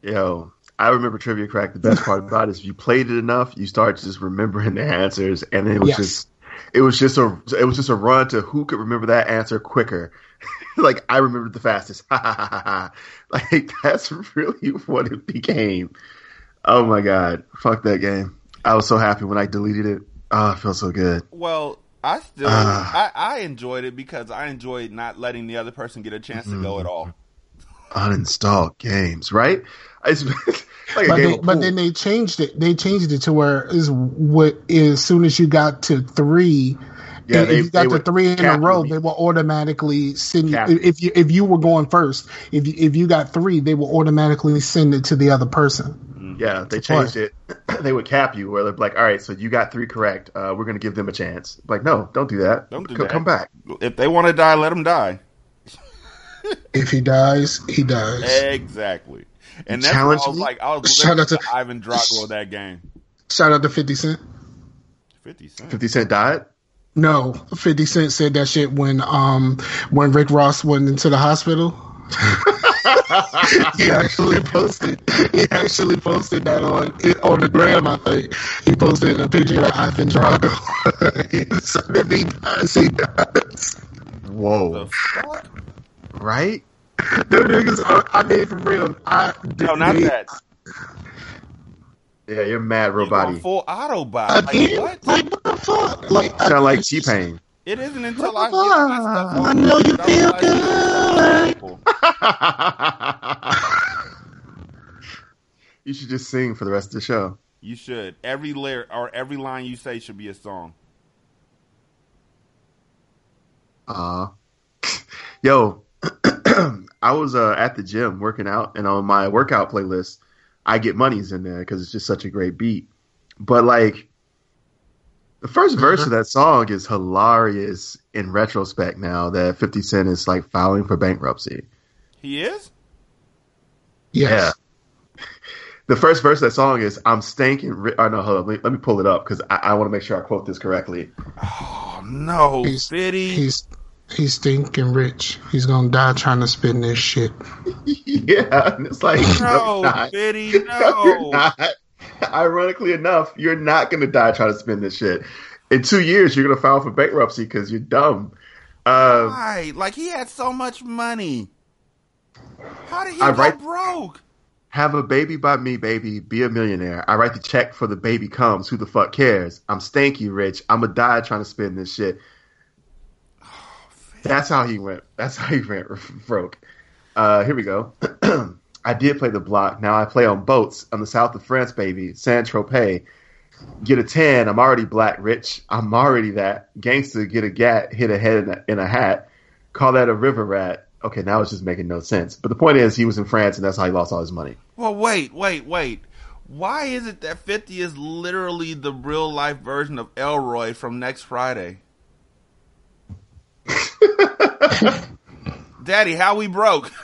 B: Yo, I remember trivia crack. The best part about it is if you played it enough, you start just remembering the answers, and it was
C: Yes.
B: just it was just a it was just a run to who could remember that answer quicker. [LAUGHS] like I remembered the fastest. [LAUGHS] like that's really what it became. Oh my god, fuck that game. I was so happy when I deleted it. Oh, it feels so good.
A: Well, I still
B: Ah.
A: I, I enjoyed it because I enjoyed not letting the other person get a chance to go at all.
B: Uninstall games, right? It's [LAUGHS] like a
C: But,
B: game
C: they,
B: of
C: but then they changed it. They changed it to where is what as soon as you got to three,
B: Yeah,
C: if you got to
B: would
C: three in a row,
B: you.
C: they will automatically send you.
B: Cap.
C: If you if you were going first, if you, if you got three, they will automatically send it to the other person.
B: Yeah, they
C: To play.
B: changed it. [CLEARS THROAT] they would cap you where they're like, all right, so you got three correct. Uh, we're going to give them a chance. Like, no, don't do that.
A: Don't do
B: Co-
A: that.
B: Come back.
A: If they want to die, let them die.
C: If he dies, he dies.
A: Exactly. And that's
B: challenge
A: I was
B: me?
A: like. I was
C: Shout
A: literally
C: out to-
A: Ivan Drago of that game.
C: Shout out to Fifty Cent.
A: Fifty cent.
B: 50 Cent died?
C: No, Fifty Cent said that shit when um when Rick Ross went into the hospital. [LAUGHS] he actually posted. He actually posted that on on the gram. I think he posted a picture of Ivan Drago. [LAUGHS] so if he does, he does.
B: Whoa.
A: The fuck?
B: Right?
C: Them niggas, are, I mean, for real. I
A: No, not
C: they-
A: that.
B: Yeah, you're mad,
A: You're going
B: Robody.
A: full Autobot.
C: I
A: Like what?
C: Like what the fuck? Like I-
B: Sound like T Pain.
A: It isn't until I get my stuff
C: I know you feel good. [LAUGHS]
B: you should just sing for the rest of the show.
A: You should. Every lyric or every line you say should be a song.
B: Uh, [LAUGHS] yo, [CLEARS THROAT] I was uh, at the gym working out, and on my workout playlist, I get monies in there because it's just such a great beat. But like, the first verse uh-huh. of that song is hilarious in retrospect. Now that Fifty Cent is like filing for bankruptcy.
A: He is?
C: Yes.
B: The first verse of that song is "I'm stanking." Ri- oh no, hold on. Let me, let me pull it up because I, I want to make sure I quote this correctly.
A: Oh no,
C: He's-
A: Fitty.
C: He's he's stinking rich. He's gonna die trying to spin this shit. [LAUGHS]
B: yeah, and it's like
A: no,
B: you're not.
A: Fitty, [LAUGHS]
B: you're
A: no. [LAUGHS]
B: Ironically enough, you're not going to die trying to spend this shit. In two years, you're going to file for bankruptcy because you're dumb. Uh,
A: Why? Like he had so much money. How did he
B: I
A: go
B: write-
A: broke?
B: have a baby by me, baby. Be a millionaire. I write the check for the baby comes. Who the fuck cares? I'm stanky rich. I'm to die trying to spend this shit. [SIGHS] That's how he went. That's how he went [LAUGHS] broke. Uh, here we go. [CLEARS THROAT] I did play the block. Now I play on boats on the south of France, baby. Saint Tropez. Get a tan. I'm already black rich. I'm already that gangster. Get a gat. Hit a head in a, in a hat. Call that a river rat. Okay, now it's just making no sense. But the point is, he was in France, and that's how he lost all his money.
A: Well, wait, wait, wait. Why is it that 50 is literally the real life version of Elroy from Next Friday? [LAUGHS] Daddy, how we broke? [LAUGHS]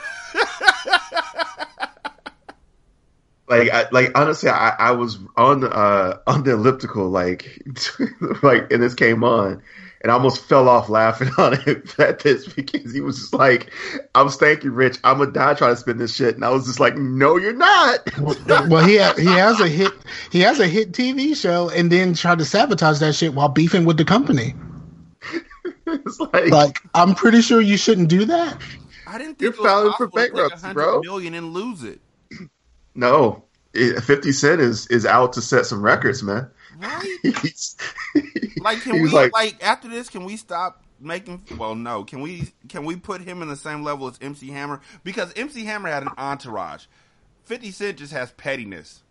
B: Like, I, like honestly, I, I was on the uh, [LAUGHS] on the elliptical, like, [LAUGHS] like, and this came on, and I almost fell off laughing [LAUGHS] on it at this because he was just like, "I'm stanky rich. I'm gonna die trying to spend this shit," and I was just like, "No, you're not."
C: well, he ha- he has a hit he has a hit TV show, and then tried to sabotage that shit while beefing with the company.
B: it's like,
C: Like, I'm pretty sure you shouldn't do that.
A: I didn't think
B: You're
A: it
B: filing for
A: possible
B: bankruptcy,
A: 100
B: bro.
A: million and lose it.
B: No, Fifty Cent is is out to set some records, man.
A: Right? [LAUGHS] Like, can we like,
B: like,
A: after this? Can we stop making? Well, no. Can we? Can we put him in the same level as MC Hammer? Because MC Hammer had an entourage. Fifty Cent just has pettiness.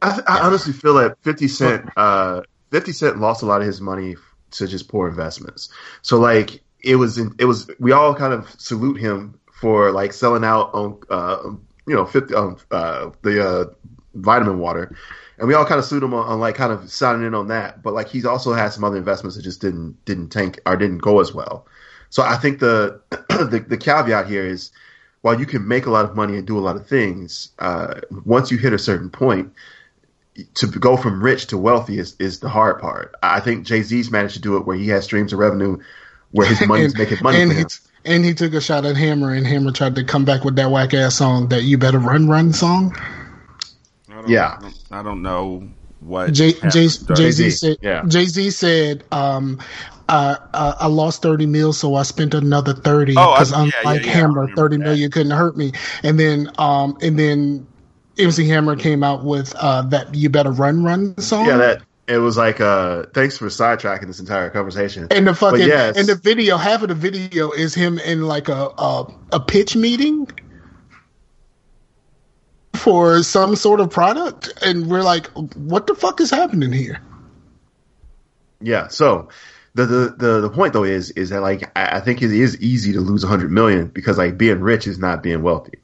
B: I, I honestly feel that Fifty Cent, uh, Fifty Cent lost a lot of his money to just poor investments. So like it was, in, it was. We all kind of salute him for like selling out on, uh, you know, 50, um, uh, the uh, vitamin water, and we all kind of sued him on, on like kind of signing in on that. But like he's also had some other investments that just didn't didn't tank or didn't go as well. So I think the [CLEARS THROAT] the, the caveat here is. While you can make a lot of money and do a lot of things, uh, once you hit a certain point, to go from rich to wealthy is, is the hard part. I think Jay Z's managed to do it where he has streams of revenue where his [LAUGHS] money's making money
C: and he,
B: him.
C: And he took a shot at Hammer, and Hammer tried to come back with that whack ass song, that "You Better Run Run" song.
A: I don't,
B: Yeah.
A: I don't, I don't know what
C: Jay Jay Z said
B: yeah.
C: Jay Z said um, uh, uh, I lost thirty mil, so I spent another thirty because
A: yeah,
C: unlike
A: yeah, yeah, I
C: Hammer,
A: remember
C: thirty
A: that.
C: million couldn't hurt me. And then um, and then MC Hammer came out with uh, that "You Better Run Run" song.
B: Yeah, that it was like uh thanks for sidetracking this entire conversation.
C: and the fucking
B: yes.
C: and the video, half of the video is him in like a a, a pitch meeting for some sort of product, and we're like, what the fuck is happening here?
B: Yeah. So the the the, the point though is is that like I, I think it is easy to lose a hundred million because like being rich is not being wealthy,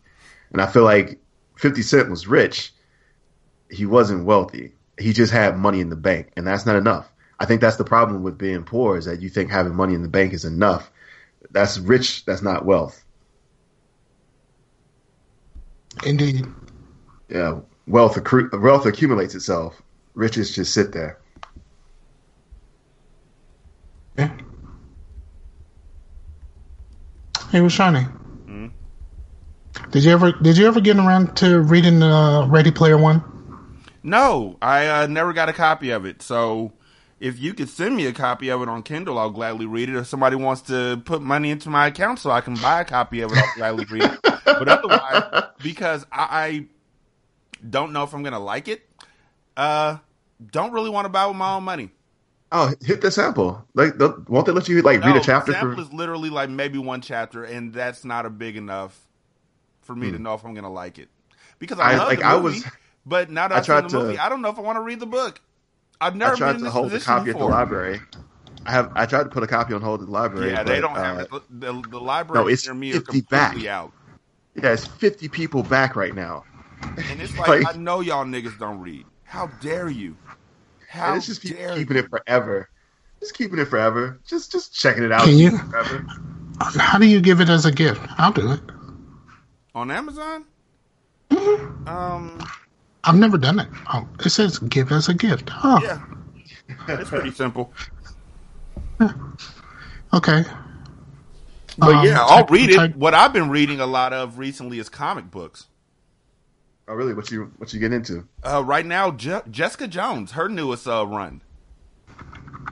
B: and I feel like Fifty Cent was rich, he wasn't wealthy. He just had money in the bank, and that's not enough. I think that's the problem with being poor is that you think having money in the bank is enough. That's rich. That's not wealth.
C: Indeed.
B: Yeah, wealth accru- wealth accumulates itself. Riches just sit there.
C: Yeah. Hey, what's shining?
A: Hmm?
C: Did you ever did you ever get around to reading uh, Ready Player One?
A: No, I uh, never got a copy of it. So if you could send me a copy of it on Kindle, I'll gladly read it. If somebody wants to put money into my account so I can buy a copy of it, I'll gladly read it. But otherwise, [LAUGHS] because I, I don't know if I'm going to like it, uh, don't really want to buy with my own money.
B: Oh, hit the sample. Like, won't they let you like read a chapter
A: sample
B: for?
A: is literally like maybe one chapter, and that's not a big enough for
B: Hmm.
A: me to know if I'm going to like it. Because I,
B: I-
A: love
B: like,
A: the
B: I was-
A: but now that
B: I
A: I've seen
B: tried
A: the
B: to-
A: movie, I don't know if I want to read the book. I've never
B: I tried
A: been
B: to
A: this
B: hold the
A: position
B: copy at the library. I have. I tried to put a copy on hold at the library.
A: Yeah, they don't have
B: uh,
A: it. The, the, the library
B: no, it's
A: near me are
B: 50
A: completely
B: back.
A: out.
B: Yeah, it's fifty people back right now.
A: And it's [LAUGHS] like,
B: Like-
A: I know y'all niggas don't read. How dare you? How
B: And it's just keep,
A: dare
B: keeping
A: you?
B: it forever. Just keeping it forever. Just just checking it out.
C: Can you?
B: Forever.
C: How do you give it as a gift? I'll do it.
A: On Amazon?
B: Mm-hmm.
A: Um,
C: I've never done it. Oh, it says give as a gift. Oh,
A: yeah. [LAUGHS] It's pretty simple.
C: okay.
A: But
C: Um,
A: yeah, I'll
C: type-
A: read it.
C: type-
A: What I've been reading a lot of recently is comic books.
B: Oh, really? What you what you get into?
A: Uh, right now, Je- Jessica Jones, her newest uh, run.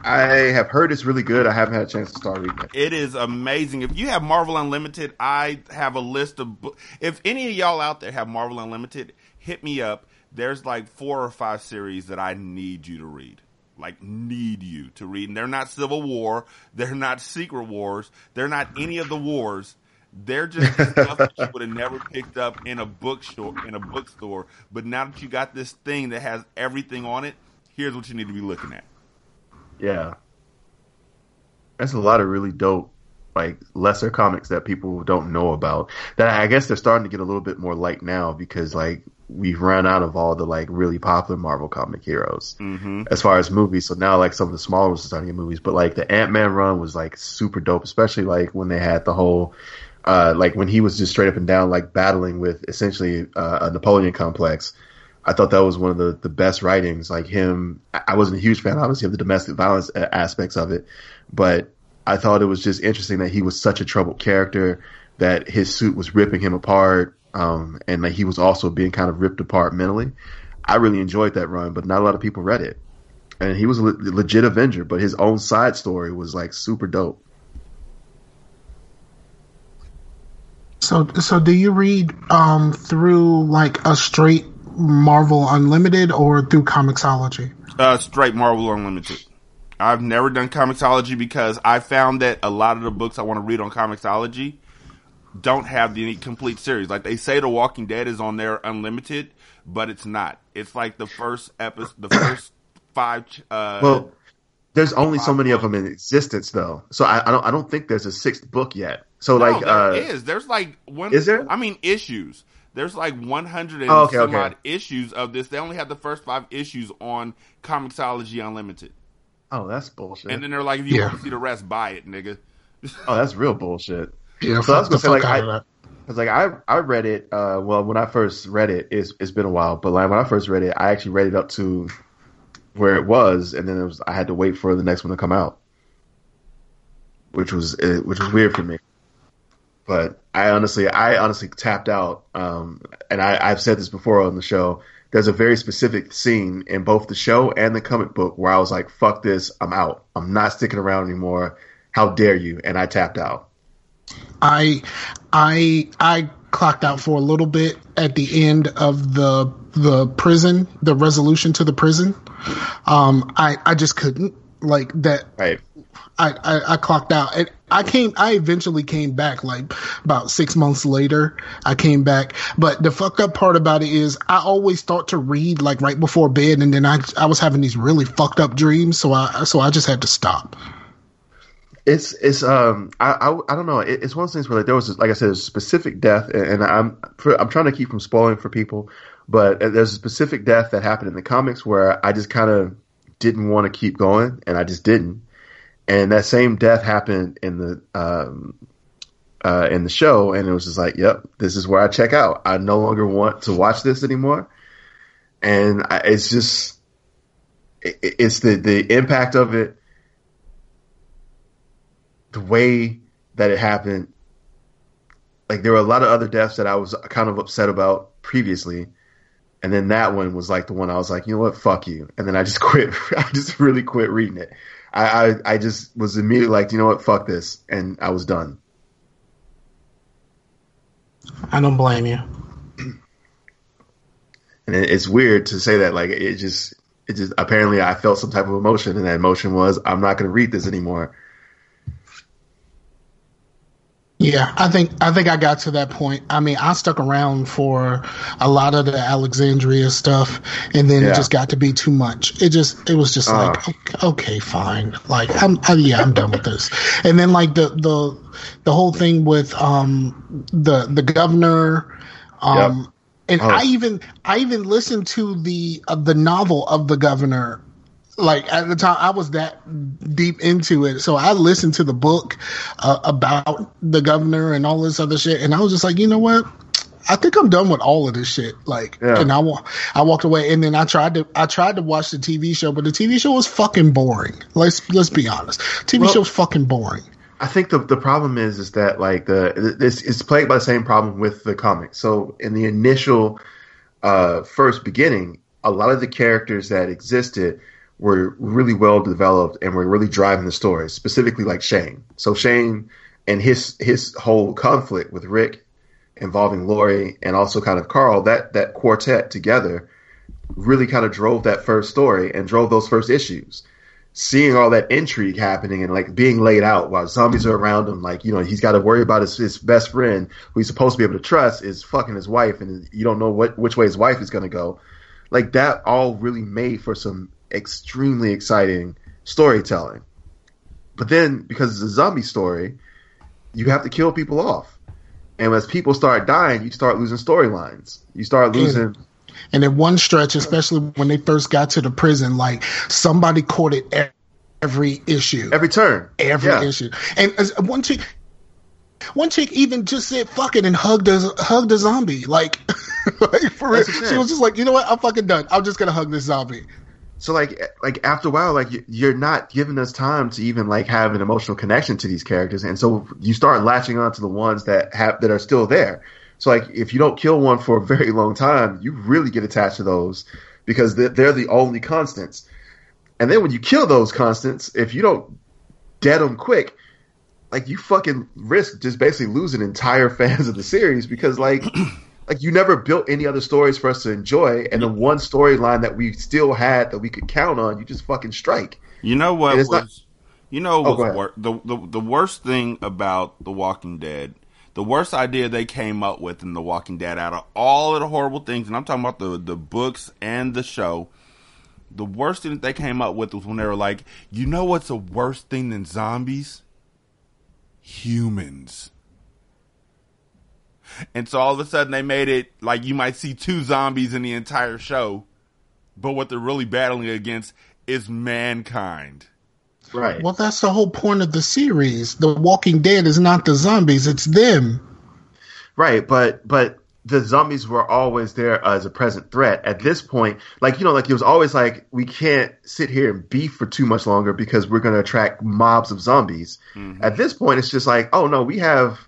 B: I have heard it's really good. I haven't had a chance to start reading it.
A: It is amazing. If you have Marvel Unlimited, I have a list of. bo- If any of y'all out there have Marvel Unlimited, hit me up. There's like four or five series that I need you to read. Like need you to read. And they're not Civil War. They're not Secret Wars. They're not any of the wars. They're just [LAUGHS] stuff that you would have never picked up in a bookstore. In a bookstore. But now that you got this thing that has everything on it, here's what you need to be looking at.
B: Yeah, that's a lot of really dope, like lesser comics that people don't know about. That I guess they're starting to get a little bit more like now because like we've run out of all the like really popular Marvel comic heroes
A: hmm
B: as far as movies. So now like some of the smaller ones are starting to get movies. But like the Ant Man run was like super dope, especially like when they had the whole. Uh, like when he was just straight up and down, like battling with essentially uh, a Napoleon complex. I thought that was one of the, the best writings. Like him, I I wasn't a huge fan, obviously, of the domestic violence aspects of it, but I thought it was just interesting that he was such a troubled character, that his suit was ripping him apart, um, and that he was also being kind of ripped apart mentally. I really enjoyed that run, but not a lot of people read it. And he was a le- legit Avenger, but his own side story was like super dope.
C: So, so do you read um, through like a straight Marvel Unlimited or through Comixology?
A: Uh, straight Marvel Unlimited. I've never done Comixology because I found that a lot of the books I want to read on Comixology don't have the complete series. Like they say, The Walking Dead is on there unlimited, but it's not. It's like the first episode, the first [COUGHS] five. Uh,
B: Well, there's only so many of them in existence, though. So I, I don't I don't think there's a sixth book yet. So
A: no,
B: like,
A: there
B: uh,
A: is. There's like one.
B: Is there?
A: I mean, issues. There's like 100 and
B: Oh, okay,
A: some
B: okay.
A: odd issues of this. They only have the first five issues on Comixology Unlimited,
B: oh, that's bullshit.
A: and then they're like, if you
C: Yeah.
A: want to see the rest, buy it, nigga.
B: oh, that's real bullshit.
C: Yeah,
B: So I was gonna say, like,
C: of.
B: Because like I I read it uh well when I first read it it's it's been a while but like when I first read it I actually read it up to where it was and then it was I had to wait for the next one to come out. Which was uh, which was weird for me. But I honestly I honestly tapped out um and I I've said this before on the show there's a very specific scene in both the show and the comic book where I was like fuck this I'm out. I'm not sticking around anymore. How dare you? And I tapped out
C: I I I clocked out for a little bit at the end of the the prison, the resolution to the prison. Um, I I just couldn't. like that
B: Right.
C: I, I, I clocked out and I came I eventually came back like about six months later I came back but the fucked up part about it is I always thought to read like right before bed and then I I was having these really fucked up dreams so I so I just had to stop
B: It's it's um I I, I don't know. It, it's one of those things where like there was like I said a specific death and, and I'm for, I'm trying to keep from spoiling for people but there's a specific death that happened in the comics where I just kind of didn't want to keep going and I just didn't. And that same death happened in the um uh in the show and it was just like yep this is where I check out. I no longer want to watch this anymore. And I, it's just it, it's the the impact of it the way that it happened, like there were a lot of other deaths that I was kind of upset about previously, and then that one was like the one I was like, you know what, fuck you, and then I just [LAUGHS] quit. I just really quit reading it. I I, I just was immediately like, you know what, fuck this, and I was done.
C: I don't blame you [CLEARS THROAT]
B: And it, it's weird to say that, like it just it just apparently I felt some type of emotion, and that emotion was I'm not going to read this anymore.
C: Yeah, I think I think I got to that point. I mean, I stuck around for a lot of the Alexandria stuff, and then
B: Yeah.
C: it just got to be too much. It just it was just
B: Uh.
C: like okay, okay, fine. Like I'm I, yeah, I'm done with this. And then like the the the whole thing with um the the governor, um,
B: Yep.
C: and
B: Oh.
C: I even I even listened to the uh, the novel of the governor like at the time I was that deep into it. So I listened to the book uh, about the governor and all this other shit, and I was just like, you know what? I think I'm done with all of this shit. Like,
B: Yeah.
C: and I wa- I walked away, and then I tried to I tried to watch the TV show, but the TV show was fucking boring. Let's let's be honest, TV
B: Well-
C: show was fucking boring.
B: I think the the problem is is that like the this is plagued by the same problem with the comic. So in the initial uh, first beginning, a lot of the characters that existed were really well developed and were really driving the story. Specifically, like Shane. So Shane and his his whole conflict with Rick involving Lori and also kind of Carl. That that quartet together really kind of drove that first story and drove those first issues seeing all that intrigue happening and like being laid out while zombies are around him, like, you know, he's got to worry about his, his best friend who he's supposed to be able to trust is fucking his wife and you don't know what, which way his wife is going to go. Like that all really made for some extremely exciting storytelling. But then because it's a zombie story, you have to kill people off. And as people start dying, you start losing storylines. You start losing.
C: And in one stretch, especially when they first got to the prison, like somebody courted e- every issue.
B: Every turn,
C: every
B: Yeah.
C: issue. And as one chick, one chick even just said "fuck it" and hugged a hugged a zombie. Like, [LAUGHS] like for real,
B: That's what I'm
C: she was just like, you know what, I'm fucking done. I'm just gonna hug this zombie.
B: So like like after a while, like you- you're not giving us time to even like have an emotional connection to these characters, and so you start latching on to the ones that have that are still there. So like if you don't kill one for a very long time, you really get attached to those because they're, they're the only constants. And then when you kill those constants, if you don't dead them quick, like you fucking risk just basically losing entire [LAUGHS] fans of the series because like like you never built any other stories for us to enjoy and the one storyline that we still had that we could count on you just fucking strike
A: You know what was?
B: not-
A: you know
B: Oh,
A: what
B: go
A: was wor- the, the the worst thing about The Walking Dead, the worst idea they came up with in The Walking Dead out of all of the horrible things, and I'm talking about the the books and the show. The worst thing that they came up with was when they were like, you know what's a worse thing than zombies? Humans. And so all of a sudden they made it like you might see two zombies in the entire show, but what they're really battling against is mankind.
B: right
C: Well, that's the whole point of the series. The Walking Dead is not the zombies; it's them.
B: right but but the zombies were always there as a present threat at this point like you know like it was always like we can't sit here and beef for too much longer because we're going to attract mobs of zombies mm-hmm. at this point it's just like oh no we have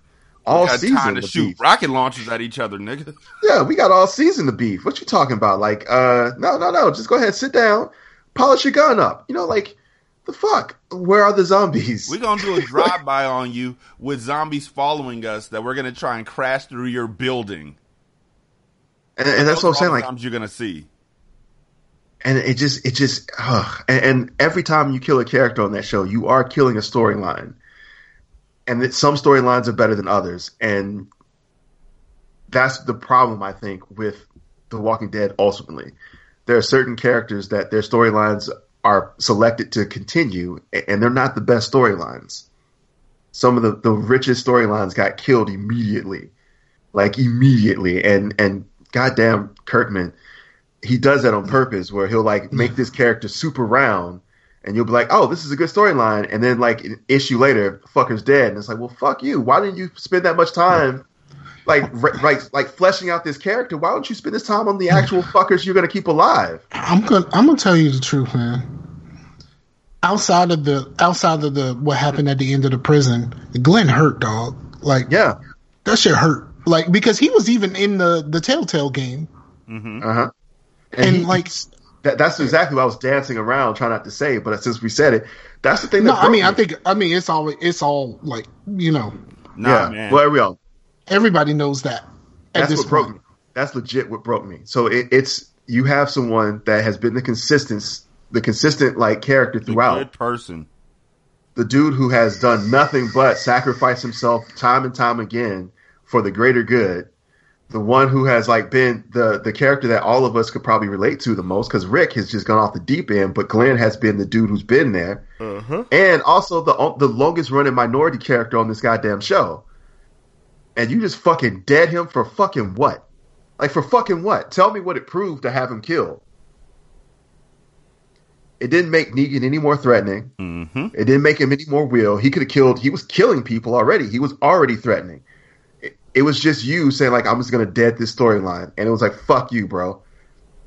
B: all season
A: time to
B: to
A: shoot
B: beef.
A: rocket launchers at each other, nigga.
B: Yeah, we got all season to beef. What you talking about? Like, uh, no, no, no. Just go ahead, sit down, polish your gun up. You know, like, the fuck? Where are the zombies?
A: We're gonna do a [LAUGHS] drive by on you with zombies following us that we're gonna try and crash through your building.
B: and, and that's what I'm saying. Like,
A: times you're gonna see.
B: and it just it just ugh. And, and every time you kill a character on that show, you are killing a storyline, and that some storylines are better than others, and that's the problem I think with The Walking Dead. Ultimately, there are certain characters that their storylines are selected to continue, and they're not the best storylines. Some of the, the richest storylines got killed immediately, like immediately, and and goddamn Kirkman, he does that on purpose, where he'll like make this character super round, and you'll be like, oh, this is a good storyline, and then like an issue later, fucker's dead, and it's like, well, fuck you. Why didn't you spend that much time? Like, [LAUGHS] re- like, like fleshing out this character. Why don't you spend this time on the actual [LAUGHS] fuckers you're gonna keep alive?
C: I'm gonna I'm gonna tell you the truth, man. Outside of the outside of the what happened at the end of the prison, Glenn hurt, dog. Like
B: Yeah,
C: that shit hurt. Like because he was even in the the Telltale game,
B: uh huh.
C: and,
B: he-
C: like
B: that, that's exactly what I was dancing around, trying not to say. But since we said it, that's the thing. That
C: no, I
B: broke
C: mean I think I mean it's all it's all like you know
A: Nah,
B: yeah.
A: man.
B: Well, we all.
C: everybody knows that
B: That's
C: this
B: what broke me. That's legit what broke me. So it, it's you have someone that has been the consistent, the consistent like character
A: The
B: throughout.
A: good person.
B: The dude who has done nothing but sacrifice himself time and time again for the greater good. The one who has like been the the character that all of us could probably relate to the most because Rick has just gone off the deep end, but Glenn has been the dude who's been there, and also the the longest running minority character on this goddamn show. And you just fucking dead him for fucking what? Like for fucking what? Tell me what it proved to have him killed. It didn't make Negan any more threatening.
A: Mm-hmm.
B: It didn't make him any more real. He could have killed. He was killing people already. He was already threatening. It, it was just you saying like, "I'm just gonna dead this storyline," and it was like, "Fuck you, bro." [LAUGHS]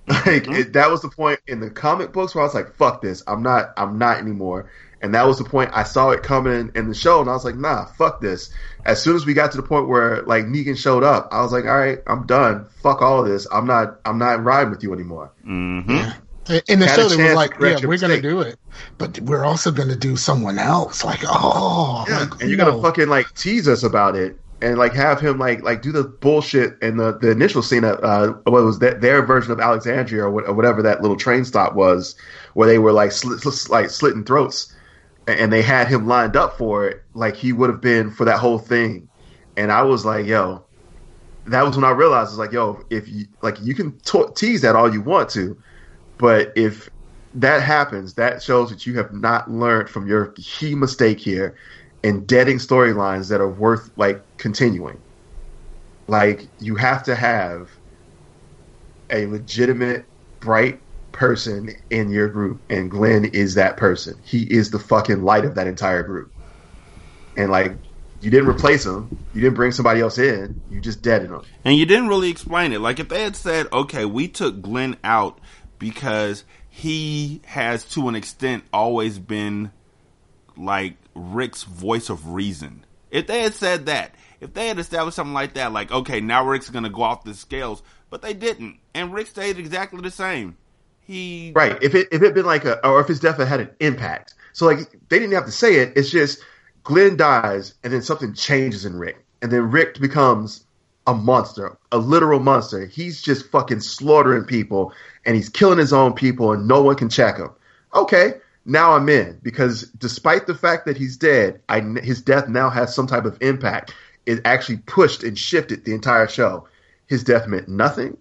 B: Like it, that was the point in the comic books where I was like, "Fuck this. I'm not. I'm not anymore." And that was the point I saw it coming in the show, and I was like, "Nah, fuck this." As soon as we got to the point where like Negan showed up, I was like, "All right, I'm done. Fuck all of this. I'm not. I'm not riding with you anymore."
A: Mm-hmm.
C: In the
B: Had
C: show, they
B: chance
C: was like, "Yeah, we're gonna do it, but we're also gonna do someone else." Like, oh,
B: Yeah,
C: like,
B: and you're
C: no.
B: gonna fucking like tease us about it and like have him like like do the bullshit and the the initial scene of uh what was that their version of Alexandria or, what, or whatever that little train stop was where they were like like slitting throats and, they had him lined up for it like he would have been for that whole thing. And I was like yo that was when I realized it's like yo if you like you can to- tease that all you want to but if that happens, that shows that you have not learned from your key mistake here in deading storylines that are worth like continuing. Like you have to have a legitimate, bright person in your group, and Glenn is that person. He is the fucking light of that entire group. And like, you didn't replace him. You didn't bring somebody else in. You just deaded him.
A: And you didn't really explain it. Like if they had said, okay, we took Glenn out because he has to an extent always been like Rick's voice of reason. If they had said that, if they had established something like that, like, okay, now Rick's gonna go off the scales, but they didn't. And Rick stayed exactly the same. He
B: Right. If it if it been like a or if his death had an impact. So like they didn't have to say it. It's just Glenn dies and then something changes in Rick. And then Rick becomes a monster, a literal monster. He's just fucking slaughtering people and he's killing his own people and no one can check him. Okay, now I'm in because despite the fact that he's dead, I, his death now has some type of impact. It actually pushed and shifted the entire show. His death meant nothing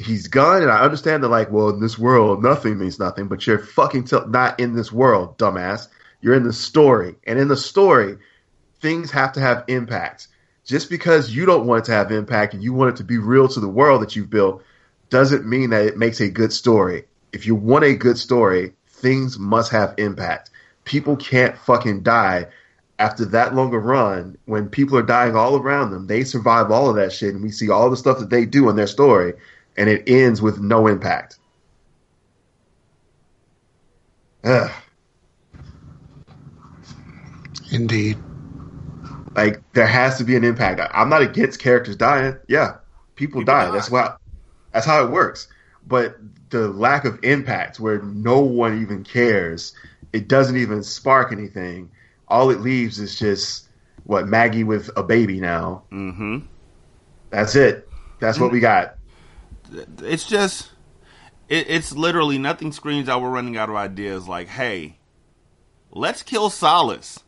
B: he's gone, and I understand that, like, well, in this world, nothing means nothing, but you're fucking t- not in this world, dumbass. You're in the story, and in the story, things have to have impact. Just because you don't want it to have impact and you want it to be real to the world that you've built, doesn't mean that it makes a good story. If you want a good story, things must have impact. People can't fucking die after that long a run when people are dying all around them. They survive all of that shit, and we see all the stuff that they do in their story, and it ends with no impact. Ugh.
C: Indeed.
B: Like there has to be an impact. I- I'm not against characters dying. Yeah, people,
A: People
B: die.
A: die.
B: That's why. That's how it works. But the lack of impact, where no one even cares, it doesn't even spark anything. All it leaves is just what Maggie with a baby now.
A: Mm-hmm.
B: That's it. That's what we got.
A: It's just It, it's literally nothing screams out we're running out of ideas. Like, hey, let's kill Solace.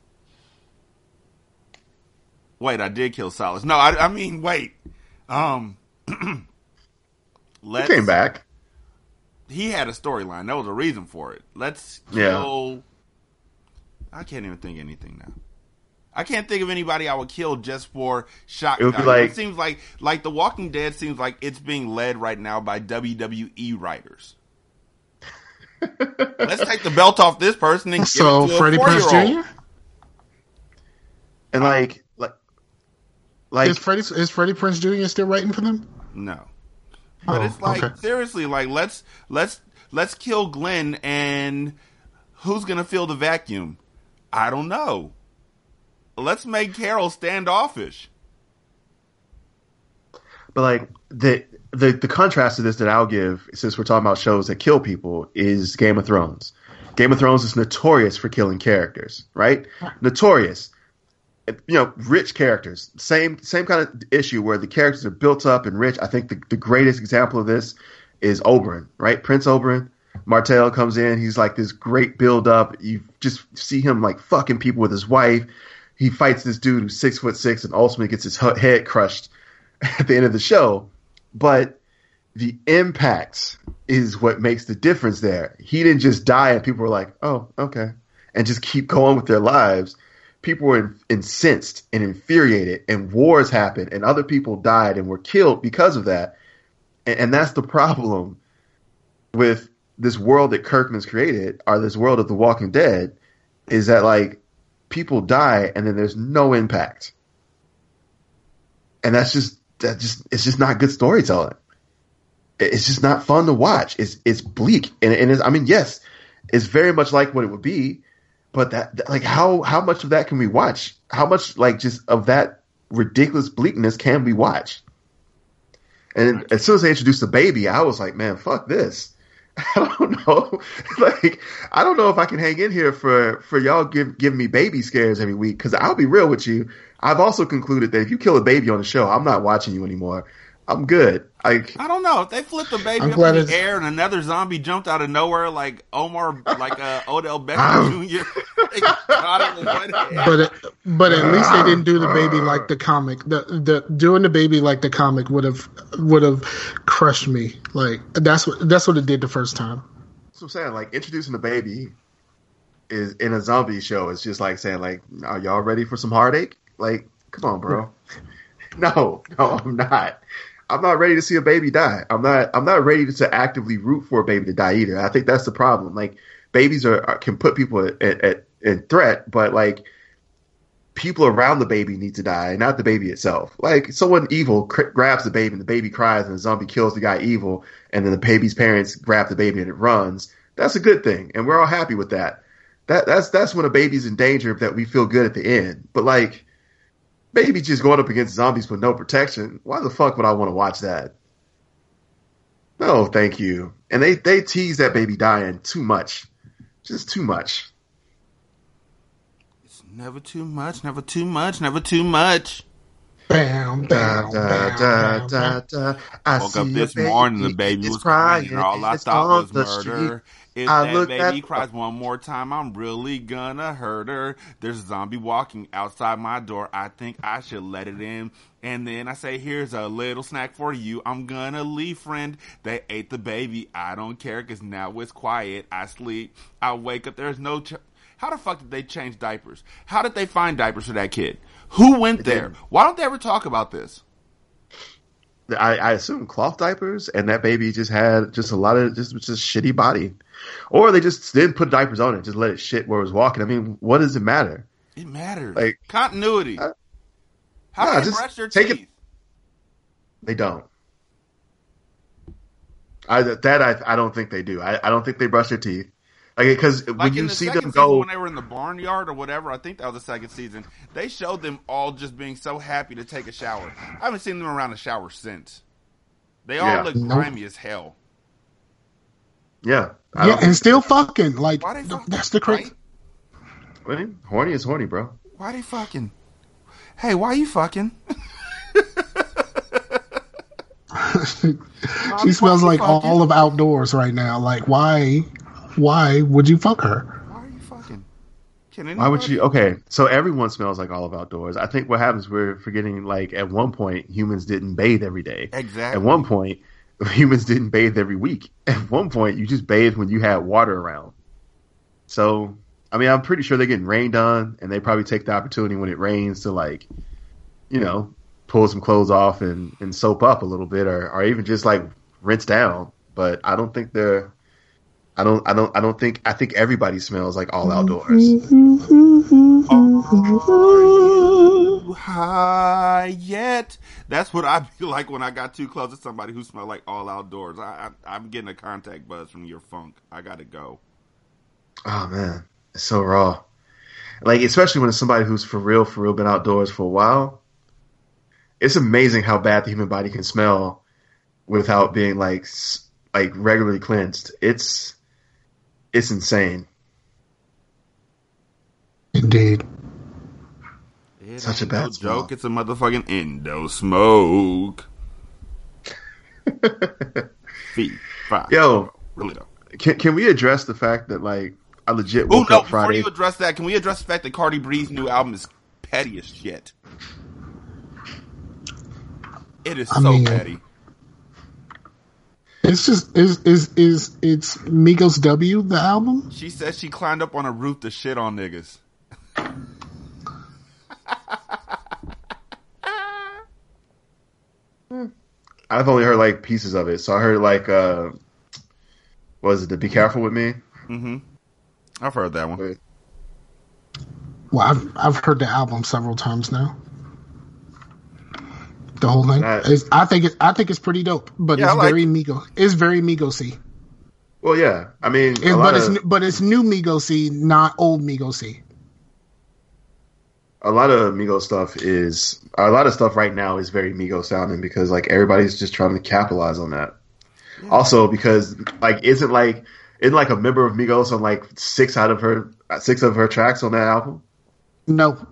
A: Wait, I did kill Solace. No, I, I mean, wait. Um, [CLEARS THROAT] let's,
B: came back.
A: He had a storyline. That was a reason for it. Let's
B: Yeah.
A: kill. I can't even think of anything now. I can't think of anybody I would kill just for shock.
B: It would be like-
A: it seems like like The Walking Dead seems like it's being led right now by WWE writers. [LAUGHS] Let's take the belt off this person and give
C: So
A: it to
C: Freddie
A: a
C: Prinze
A: four-year-old.
C: Jr.
B: And like, like, like,
C: Is Freddie is Freddie Prinze Jr. still writing for them?
A: No. But
C: Oh,
A: it's like
C: okay.
A: seriously, like let's let's let's kill Glenn and who's gonna fill the vacuum? I don't know. Let's make Carol standoffish.
B: but like the the the contrast to this that I'll give, since we're talking about shows that kill people, is Game of Thrones. Game of Thrones is notorious for killing characters, right? Notorious. Uh, you know, rich characters. Same same kind of issue where the characters are built up and rich. I think the, the greatest example of this is Oberyn, right? Prince Oberyn. Martell comes in. He's like this great build up. You just see him like fucking people with his wife. He fights this dude who's six foot six and ultimately gets his head crushed [LAUGHS] at the end of the show. But the impact is what makes the difference there. He didn't just die and people were like, oh, okay, and just keep going with their lives. People were incensed and infuriated, and wars happened, and other people died and were killed because of that. And, and that's the problem with this world that Kirkman's created, or this world of The Walking Dead, is that like people die and then there's no impact, and that's just that just it's just not good storytelling. It's just not fun to watch. It's it's bleak, and, and it's, I mean, yes, it's very much like what it would be, but that like how how much of that can we watch? How much like just of that ridiculous bleakness can we watch? And as soon as they introduced the baby, I was like, man, fuck this. [LAUGHS] I don't know. [LAUGHS] like, I don't know if I can hang in here for, for y'all give, give me baby scares every week. Cause I'll be real with you. I've also concluded that if you kill a baby on the show, I'm not watching you anymore. I'm good. Like,
A: I don't know if they flipped the baby
C: I'm
A: up in the
C: it's-
A: air and another zombie jumped out of nowhere like Omar, like uh, [LAUGHS] Odell Beckham Jr. They caught him in one hand.
C: But but at least they didn't do the baby like the comic. The the doing the baby like the comic would have would have crushed me. Like that's what that's what it did the first time.
B: that's what I'm saying. Like, introducing the baby is in a zombie show. is just like saying, like, are y'all ready for some heartache? Like, come on, bro. [LAUGHS] [LAUGHS] no, no, I'm not. I'm not ready to see a baby die. I'm not. I'm not ready to actively root for a baby to die either. I think that's the problem. Like babies are, are can put people at, at, in threat, but like people around the baby need to die, not the baby itself. Like someone evil cr- grabs the baby and the baby cries and the zombie kills the guy evil, and then the baby's parents grab the baby and it runs. That's a good thing, and we're all happy with that. That that's that's when a baby's in danger that we feel good at the end. But like baby just going up against zombies with no protection. Why the fuck would I want to watch that? No, thank you. And they they tease that baby dying too much, just too much.
A: It's never too much, never too much, never too much.
C: Bam, bam,
B: da,
C: bam,
B: da,
C: bam,
B: da, da. I
A: Woke
B: see
A: up
B: a
A: this morning, the baby was crying, and all I thought was
B: the
A: murder. If
B: I
A: that baby
B: at-
A: cries one more time, I'm really gonna hurt her. There's a zombie walking outside my door. I think I should let it in. And then I say, here's a little snack for you. I'm gonna leave, friend. They ate the baby. I don't care, cause now it's quiet. I sleep. I wake up. There's no, ch- how the fuck did they change diapers? How did they find diapers for that kid? Who went there? Why don't they ever talk about this?
B: I, I assume cloth diapers, and that baby just had just a lot of just just shitty body, or they just didn't put diapers on it, just let it shit where it was walking. I mean, what does it matter?
A: It matters.
B: Like-
A: continuity.
B: Uh,
A: How
B: nah,
A: do they
B: just
A: brush their
B: take it-
A: teeth?
B: They don't. I that I I don't think they do. I, I don't think they brush their teeth. Like because
A: Like
B: when
A: in
B: you
A: the
B: see them go,
A: when they were in the barnyard or whatever, I think that was the second season. They showed them all just being so happy to take a shower. I haven't seen them around a shower since. They all
B: Yeah.
A: look
C: Nope.
A: grimy as hell.
B: yeah, I
C: Yeah, and still fucking. Like
A: Why they fucking?
C: that's the crazy.
A: right?
B: horny is horny, bro.
A: Why they fucking? Hey, why you fucking? [LAUGHS]
C: she smells like
A: you fuck
C: all of outdoors right now. Like why? Why would you fuck her?
A: Why are you fucking? Can
B: Why would
A: anybody-
B: you? Okay, so everyone smells like all of outdoors. I think what happens we're forgetting like at one point humans didn't bathe every day.
A: Exactly.
B: At one point [LAUGHS] humans didn't bathe every week. At one point you just bathed when you had water around. So I mean I'm pretty sure they're getting rained on and they probably take the opportunity when it rains to like, you know, pull some clothes off and, and soap up a little bit or, or even just like rinse down. But I don't think they're I don't I don't I don't think I think everybody smells like all outdoors.
A: you high yet? That's what I be [LAUGHS] like when I got too close to somebody who smelled like all outdoors. I, I I'm getting a contact buzz from your funk. I gotta go.
B: Oh man, it's so raw. Like especially when it's somebody who's for real, for real been outdoors for a while. It's amazing how bad the human body can smell without being like like regularly cleansed. It's it's insane.
C: Indeed.
A: It
B: Such a bad
A: no joke. It's a motherfucking endo smoke. [LAUGHS] Feet, five.
B: Yo,
A: really though.
B: can can we address the fact that like I legit
A: Oh
B: woke
A: no!
B: up
A: Before you address that, can we address the fact that Cardi B's new album is petty as shit? It is
C: I
A: so
C: mean-
A: petty.
C: It's just is is is it's Migos W the album?
A: She says she climbed up on a roof to shit on niggas. [LAUGHS]
B: I've only heard like pieces of it, so I heard like uh, was it? The Be Careful with Me.
A: Mm-hmm. I've heard that one.
C: Well, I've I've heard the album several times now. The whole thing. It's- I think it, I think it's pretty dope, but
A: Yeah,
C: it's
A: like
C: very Migo. It's very Migosy.
B: Well, yeah, I mean,
C: It, but it's
B: of-
C: n- but it's new Migosy, not old Migosy.
B: a lot of Migos stuff is a lot of stuff right now is very Migos sounding because like everybody's just trying to capitalize on that. Also, because like isn't like isn't like a member of Migos on like six out of her six of her tracks on that album?
C: No,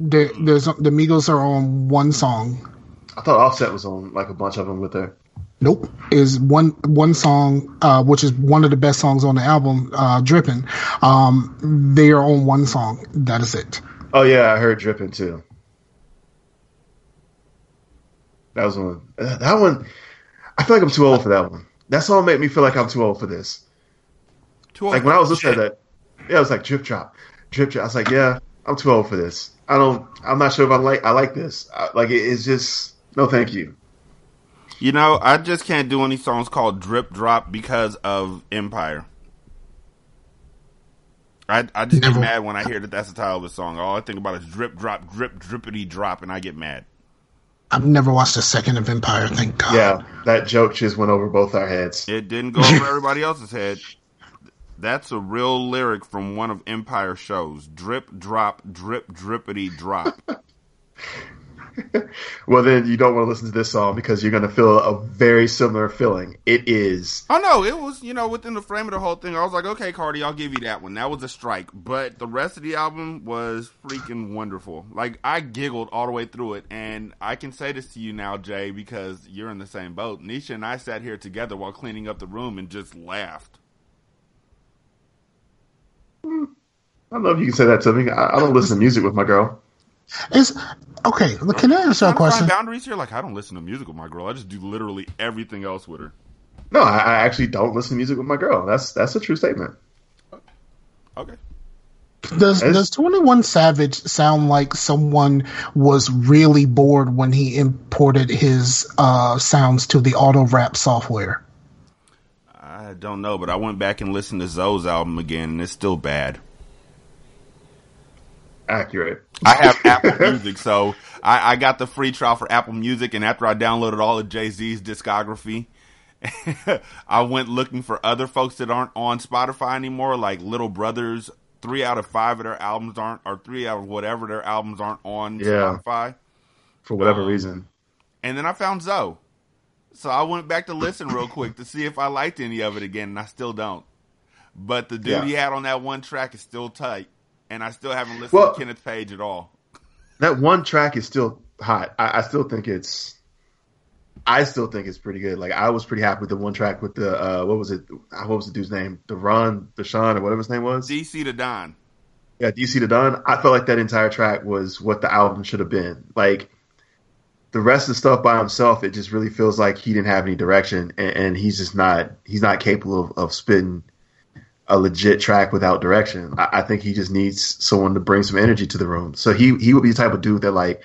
C: there, there's the Migos are on one song.
B: I thought Offset was on like a bunch of them with her.
C: Nope, is one one song, uh, which is one of the best songs on the album, uh, "Dripping." Um, they are on one song. That is it.
B: Oh yeah, I heard Dripping too. That was one. uh, That one. I feel like I'm too old for that one. That song made me feel like I'm too old for this. Too old. Like when I was listening to that, yeah, it was like drip drop, drip drop. I was like, yeah, I'm too old for this. I don't. I'm not sure if I like. I like this. I, like it, it's just no, thank you.
A: You know, I just can't do any songs called Drip Drop because of Empire. I I just
C: Never-
A: get mad when I hear that that's the title of the song. All I think about is drip drop, drip drippity drop, and I get mad.
C: I've never watched a second of Empire. Thank God.
B: Yeah, that joke just went over both our heads.
A: It didn't go over [LAUGHS] everybody else's head. That's a real lyric from one of Empire shows. Drip drop, drip drippity drop. [LAUGHS] [LAUGHS]
B: Well, then you don't want to listen to this song because you're going to feel a very similar feeling. It is.
A: Oh no, it was you know within the frame of the whole thing. I was like, okay, Cardi, I'll give you that one. That was a strike, but the rest of the album was freaking wonderful. Like I giggled all the way through it, and I can say this to you now, Jay, because you're in the same boat. Nisha and I sat here together while cleaning up the room and just laughed. Hmm.
B: I don't know if you can say that to me. I, I don't listen to music with my girl.
C: It's okay. look, Can I ask you a
A: Trying to find
C: question?
A: boundaries here. Like I don't listen to music with my girl. I just do literally everything else with her.
B: No, I, I actually don't listen to music with my girl. That's that's a true statement.
A: Okay.
C: Does
B: It's-
C: Does Twenty One Savage sound like someone was really bored when he imported his uh, sounds to the auto rap software?
A: I don't know, but I went back and listened to Zoe's album again, and it's still bad.
B: Accurate.
A: I have [LAUGHS] Apple Music, so I, I got the free trial for Apple Music, and after I downloaded all of Jay Z's discography, [LAUGHS] I went looking for other folks that aren't on Spotify anymore, like Little Brothers. Three out of five of their albums aren't, or three out of whatever their albums aren't on
B: Yeah.
A: Spotify.
B: For whatever
A: Um,
B: reason.
A: And then I found Zoe. So I went back to listen real quick to see if I liked any of it again, and I still don't. But the dude
B: Yeah.
A: he had on that one track is still tight, and I still haven't listened
B: Well-
A: to Kenneth Page at all.
B: That one track is still hot. I, I still think it's I still think it's pretty good. Like I was pretty happy with the one track with the uh, what was it? What was the dude's name? The Ron, the Sean, or whatever his name was.
A: DC the Don.
B: Yeah, DC the Don. I felt like that entire track was what the album should have been. Like the rest of the stuff by himself, it just really feels like he didn't have any direction, and, and he's just not he's not capable of, of spitting a legit track without direction. I, I think he just needs someone to bring some energy to the room. So he he would be the type of dude that like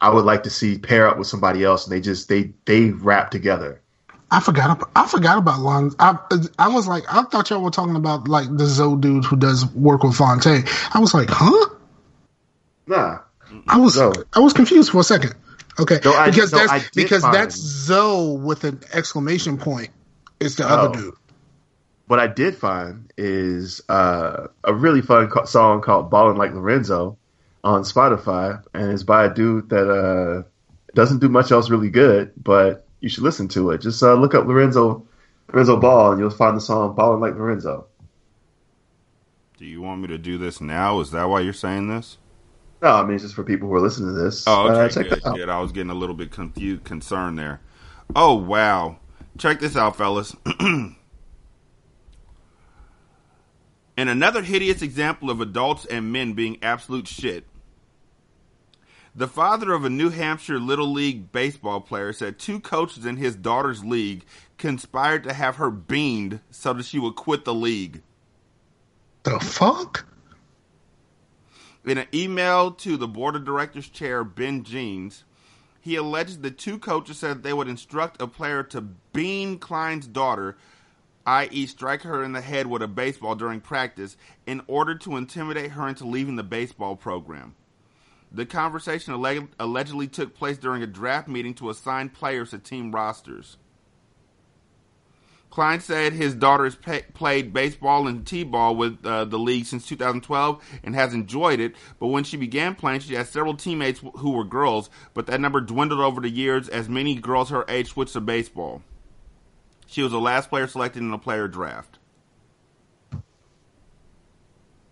B: I would like to see pair up with somebody else, and they just they they rap together.
C: I forgot. About, I forgot about Lon. I I was like, I thought y'all were talking about like the Zoe dude who does work with Phonte. I was like, huh?
B: Nah,
C: I was. I was confused for a second. Okay,
B: No, I-
C: because
B: no,
C: that's because
B: find-
C: that's Zoe with an exclamation point. It's the
B: Oh.
C: other dude.
B: What I did find is uh, a really fun co- song called "Ballin' Like Lorenzo" on Spotify, and it's by a dude that uh, doesn't do much else really good, but you should listen to it. Just uh, look up Lorenzo Lorenzo Ball, and you'll find the song "Ballin' Like Lorenzo."
A: Do you want me to do this now? Is that why you're saying this?
B: No, I mean it's just for people who are listening to this.
A: Oh, okay.
B: Uh, check
A: good,
B: that out.
A: good. I was getting a little bit confused, concerned there. Oh, wow. Check this out, fellas. [CLEARS THROAT] In another hideous example of adults and men being absolute shit, the father of a New Hampshire Little League baseball player said two coaches in his daughter's league conspired to have her beamed so that she would quit the league.
C: The fuck?
A: In an email to the board of directors chair, Ben Jeans, he alleged the two coaches said they would instruct a player to bean Klein's daughter, i.e., strike her in the head with a baseball during practice, in order to intimidate her into leaving the baseball program. The conversation alleg- allegedly took place during a draft meeting to assign players to team rosters. Klein said his daughter has pa played baseball and t-ball with uh, the league since 2012 and has enjoyed it. But when she began playing, she had several teammates wh- who were girls, but that number dwindled over the years as many girls her age switched to baseball. She was the last player selected in the player draft.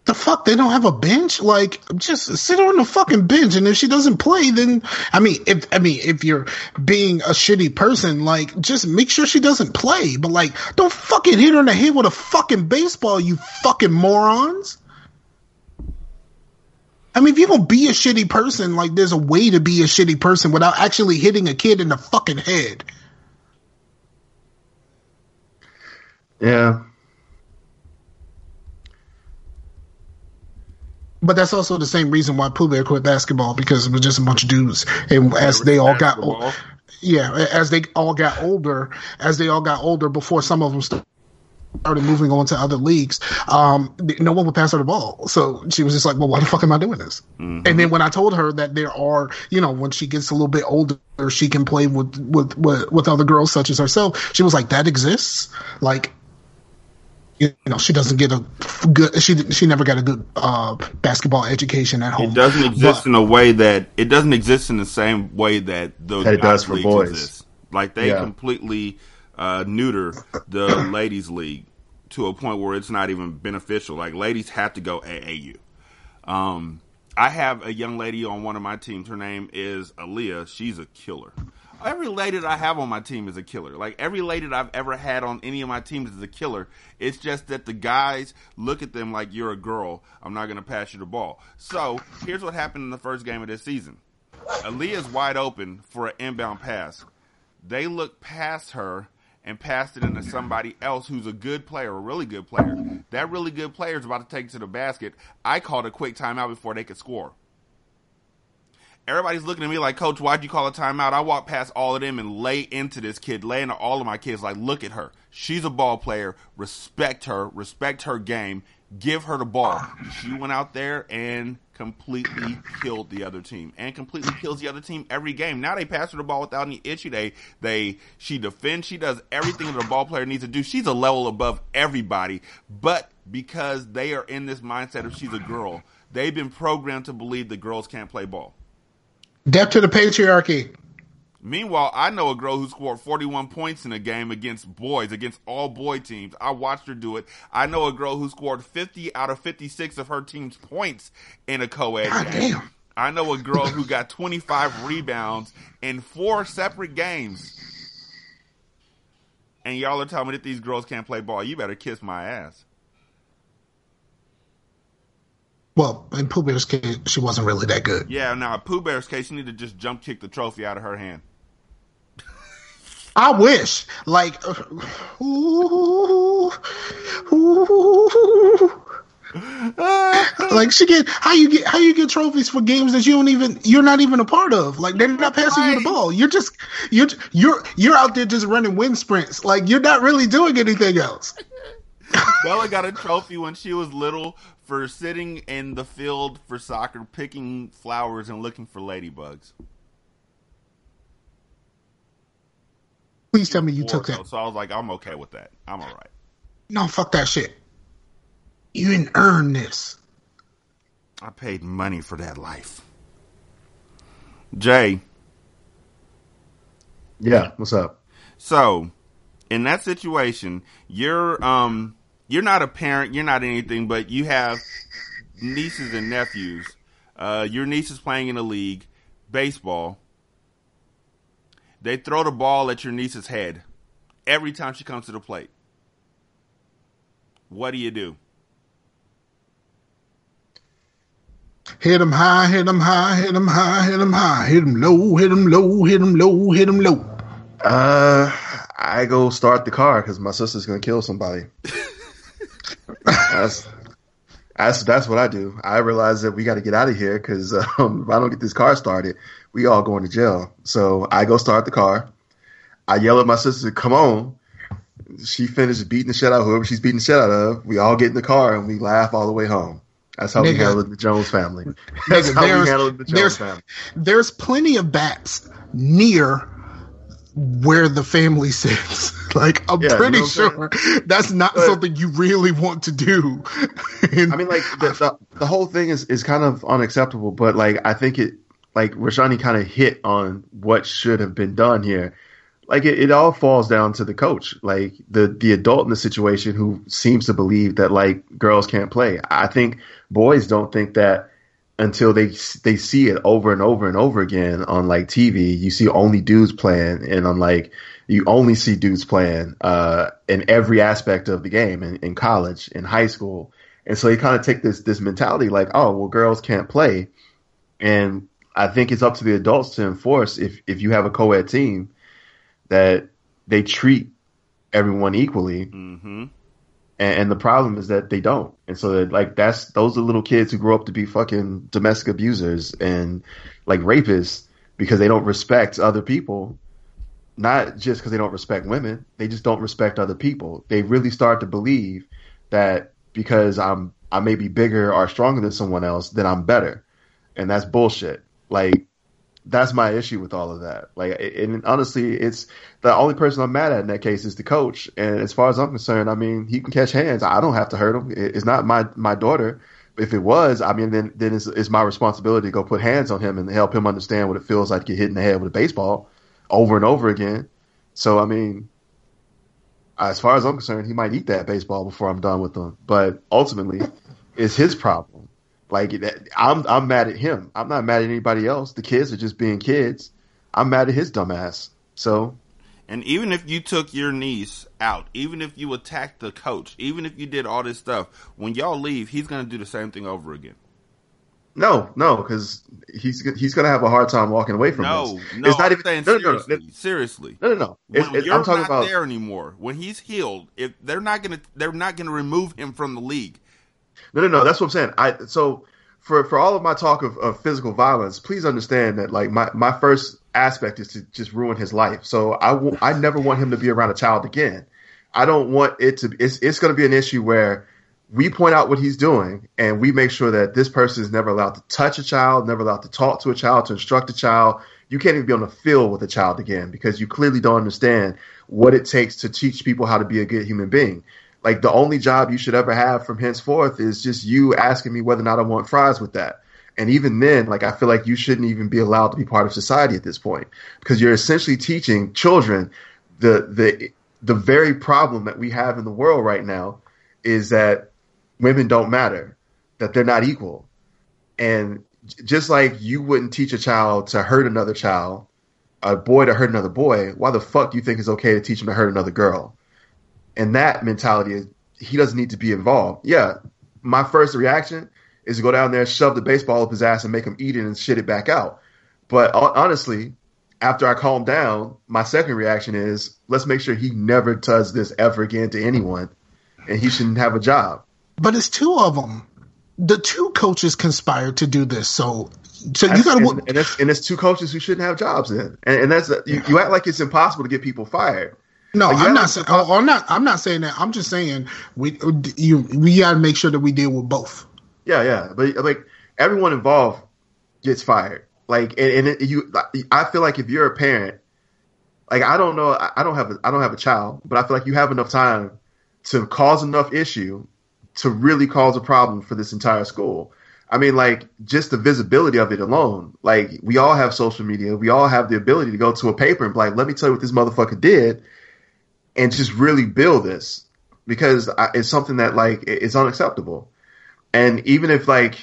C: The fuck? They don't have a bench? Like, just sit on the fucking bench, and if she doesn't play, then I mean, if I mean, if you're being a shitty person, like, just make sure she doesn't play. But like, don't fucking hit her in the head with a fucking baseball, you fucking morons. I mean, if you're gonna be a shitty person, like, there's a way to be a shitty person without actually hitting a kid in the fucking head.
B: Yeah,
C: But that's also the same reason why Pooh Bear quit basketball because it was just a bunch of dudes, and as they all got yeah, as they all got older, as they all got older, before some of them started moving on to other leagues, um, no one would pass her the ball. So she was just like, "Well, why the fuck am I doing this?" And then when I told her that there are, you know, when she gets a little bit older, she can play with with with, with other girls such as herself. She was like, "That exists." Like, you know, she doesn't get a good. She she never got a good uh, basketball education at home.
A: It doesn't exist
C: But-
A: in a way that it doesn't exist in the same way that those
B: That it does for boys.
A: exist. Like they
B: Yeah.
A: completely uh, neuter the ladies league to a point where it's not even beneficial. Like ladies have to go AAU. Um, I have a young lady on one of my teams. Her name is Aaliyah. She's a killer. Every lady that I have on my team is a killer. Like every lady that I've ever had on any of my teams is a killer. It's just that the guys look at them like you're a girl. I'm not going to pass you the ball. So here's what happened in the first game of this season. Aaliyah's wide open for an inbound pass. They look past her and passed it into somebody else who's a good player, a really good player. That really good player is about to take it to the basket. I called a quick timeout before they could score. Everybody's looking at me like, Coach, why'd you call a timeout? I walked past all of them and lay into this kid, lay into all of my kids. Like, look at her. She's a ball player. Respect her. Respect her game. Give her the ball. She went out there and completely killed the other team, and completely kills the other team every game. Now they pass her the ball without any issue. They they she defends. She does everything that a ball player needs to do. She's a level above everybody, but because they are in this mindset of she's a girl, they've been programmed to believe that girls can't play ball.
C: Death to the patriarchy.
A: Meanwhile, I know a girl who scored 41 points in a game against boys, against all boy teams. I watched her do it. I know a girl who scored 50 out of 56 of her team's points in a co-ed
C: God
A: game.
C: damn.
A: I know a girl who got 25 [LAUGHS] rebounds in four separate games. and y'all are telling me that these girls can't play ball. You better kiss my ass.
C: Well, in Pooh Bear's case, she wasn't really that good.
A: Yeah, now Pooh Bear's case, you need to just jump kick the trophy out of her hand.
C: I wish, like, ooh, ooh. like she get how you get how you get trophies for games that you don't even you're not even a part of. Like they're not passing you the ball. You're just you're you're you're out there just running wind sprints. Like you're not really doing anything else.
A: Bella got a trophy when she was little for sitting in the field for soccer, picking flowers and looking for ladybugs.
C: Please tell me you took
A: Or-
C: that.
A: So I was like, I'm okay with that. I'm all right.
C: No, fuck that shit. You didn't earn this.
A: I paid money for that life. Jay,
B: Yeah, what's up?
A: so in that situation, you're um you're not a parent, you're not anything, but you have nieces and nephews. Uh, your niece is playing in a league, baseball. They throw the ball at your niece's head every time she comes to the plate. What do you do?
C: Hit Hit 'em high, hit hit 'em high, hit hit 'em high, hit hit 'em high, hit hit 'em low, hit hit 'em low, hit hit 'em low, hit hit 'em low.
B: Uh, I go start the car because my sister's gonna kill somebody. [LAUGHS] that's that's that's what I do. I realize that we got to get out of here because um, if I don't get this car started, we all going to jail. So I go start the car. I yell at my sister, "Come on!" She finishes beating the shit out of whoever she's beating the shit out of. We all get in the car and we laugh all the way home. That's how we
C: Nigga.
B: handle it the Jones family. That's
C: Nigga,
B: how we
C: there's-
B: handle the Jones
C: there's-
B: family.
C: There's plenty of bats near where the family sits. [LAUGHS] Like I'm
B: Yeah, you
C: pretty
B: know what I'm
C: sure that's not
B: But-
C: something you really want to do. [LAUGHS] And-
B: I mean, like the, the the whole thing is is kind of unacceptable, but like I think it like Rashani kind of hit on what should have been done here. Like it, it all falls down to the coach, like the the adult in the situation who seems to believe that like girls can't play. I think boys don't think that until they they see it over and over and over again on like TV. You see only dudes playing, and on like you only see dudes playing uh, in every aspect of the game in, in college, in high school, and so you kind of take this this mentality like, oh well, girls can't play, and I think it's up to the adults to enforce if if you have a co-ed team that they treat everyone equally
A: Mm-hmm.
B: And, and the problem is that they don't. And so that like that's those are little kids who grow up to be fucking domestic abusers and like rapists because they don't respect other people. Not just because they don't respect women, they just don't respect other people. They really start to believe that because I'm I may be bigger or stronger than someone else, then I'm better, and that's bullshit. Like that's my issue with all of that. Like, and honestly, it's the only person I'm mad at in that case is the coach. And as far as I'm concerned, I mean, he can catch hands. I don't have to hurt him. It's not my my daughter. If it was, I mean, then then it's, it's my responsibility to go put hands on him and help him understand what it feels like to get hit in the head with a baseball over and over again. So, I mean, as far as I'm concerned, he might eat that baseball before I'm done with him. But ultimately, it's his problem. Like that, I'm I'm mad at him. I'm not mad at anybody else. The kids are just being kids. I'm mad at his dumbass. So
A: And even if you took your niece out, even if you attacked the coach, even if you did all this stuff, when y'all leave, he's going to do the same thing over again.
B: no, no, because he's he's gonna have a hard time walking away from
A: No,
B: this.
A: no,
B: it's not
A: I'm
B: even
A: saying
B: no, no, no,
A: seriously, seriously.
B: no, no, no. It's,
A: When
B: it's,
A: you're
B: I'm talking
A: not
B: about
A: there anymore, when he's healed, if they're not gonna, they're not gonna remove him from the league.
B: No, no, no. That's what I'm saying. I so for for all of my talk of, of physical violence, please understand that like my my first aspect is to just ruin his life. So I w- I never want him to be around a child again. I don't want it to. It's it's going to be an issue where we point out what he's doing and we make sure that this person is never allowed to touch a child, never allowed to talk to a child, to instruct a child. You can't even be on the field with a child again because you clearly don't understand what it takes to teach people how to be a good human being like the only job you should ever have from henceforth is just you asking me whether or not I want fries with that. And even then, like I feel like you shouldn't even be allowed to be part of society at this point because you're essentially teaching children the the the very problem that we have in the world right now is that women don't matter, that they're not equal. And just like you wouldn't teach a child to hurt another child, a boy to hurt another boy, why the fuck do you think it's okay to teach him to hurt another girl? And that mentality is he doesn't need to be involved. Yeah, my first reaction is to go down there, shove the baseball up his ass, and make him eat it and shit it back out. But honestly, after I calm down, my second reaction is let's make sure he never does this ever again to anyone, and he shouldn't have a job.
C: But it's two of them. The two coaches conspired to do this. So, so you got to.
B: and, and, it's, and it's two coaches who shouldn't have jobs then, and, and that's you, you act like it's impossible to get people fired.
C: No, I'm not saying. Oh, oh, I'm not. I'm not saying that. I'm just saying we you we got to make sure that we deal with both.
B: Yeah, yeah, but like everyone involved gets fired. Like, and, and it, you, I feel like if you're a parent, like I don't know, I I don't have, a, I don't have a child, but I feel like you have enough time to cause enough issue to really cause a problem for this entire school. I mean, like just the visibility of it alone. Like we all have social media, we all have the ability to go to a paper and be like, let me tell you what this motherfucker did, and just really build this because I, it's something that like it's unacceptable. And even if like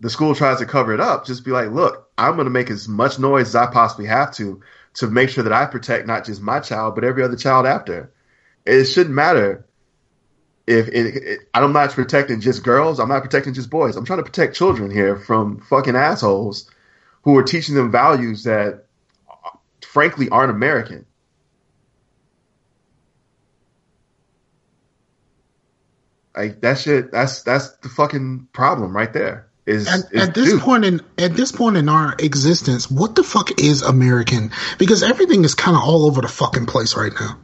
B: the school tries to cover it up, just be like, look, I'm going to make as much noise as I possibly have to to make sure that I protect not just my child, but every other child after. It shouldn't matter if it, it, I'm not protecting just girls. I'm not protecting just boys. I'm trying to protect children here from fucking assholes who are teaching them values that uh, frankly aren't American. Like that shit. That's that's the fucking problem right there. Is,
C: At,
B: is
C: at this point in at this point in our existence, what the fuck is American? Because everything is kind of all over the fucking place right now.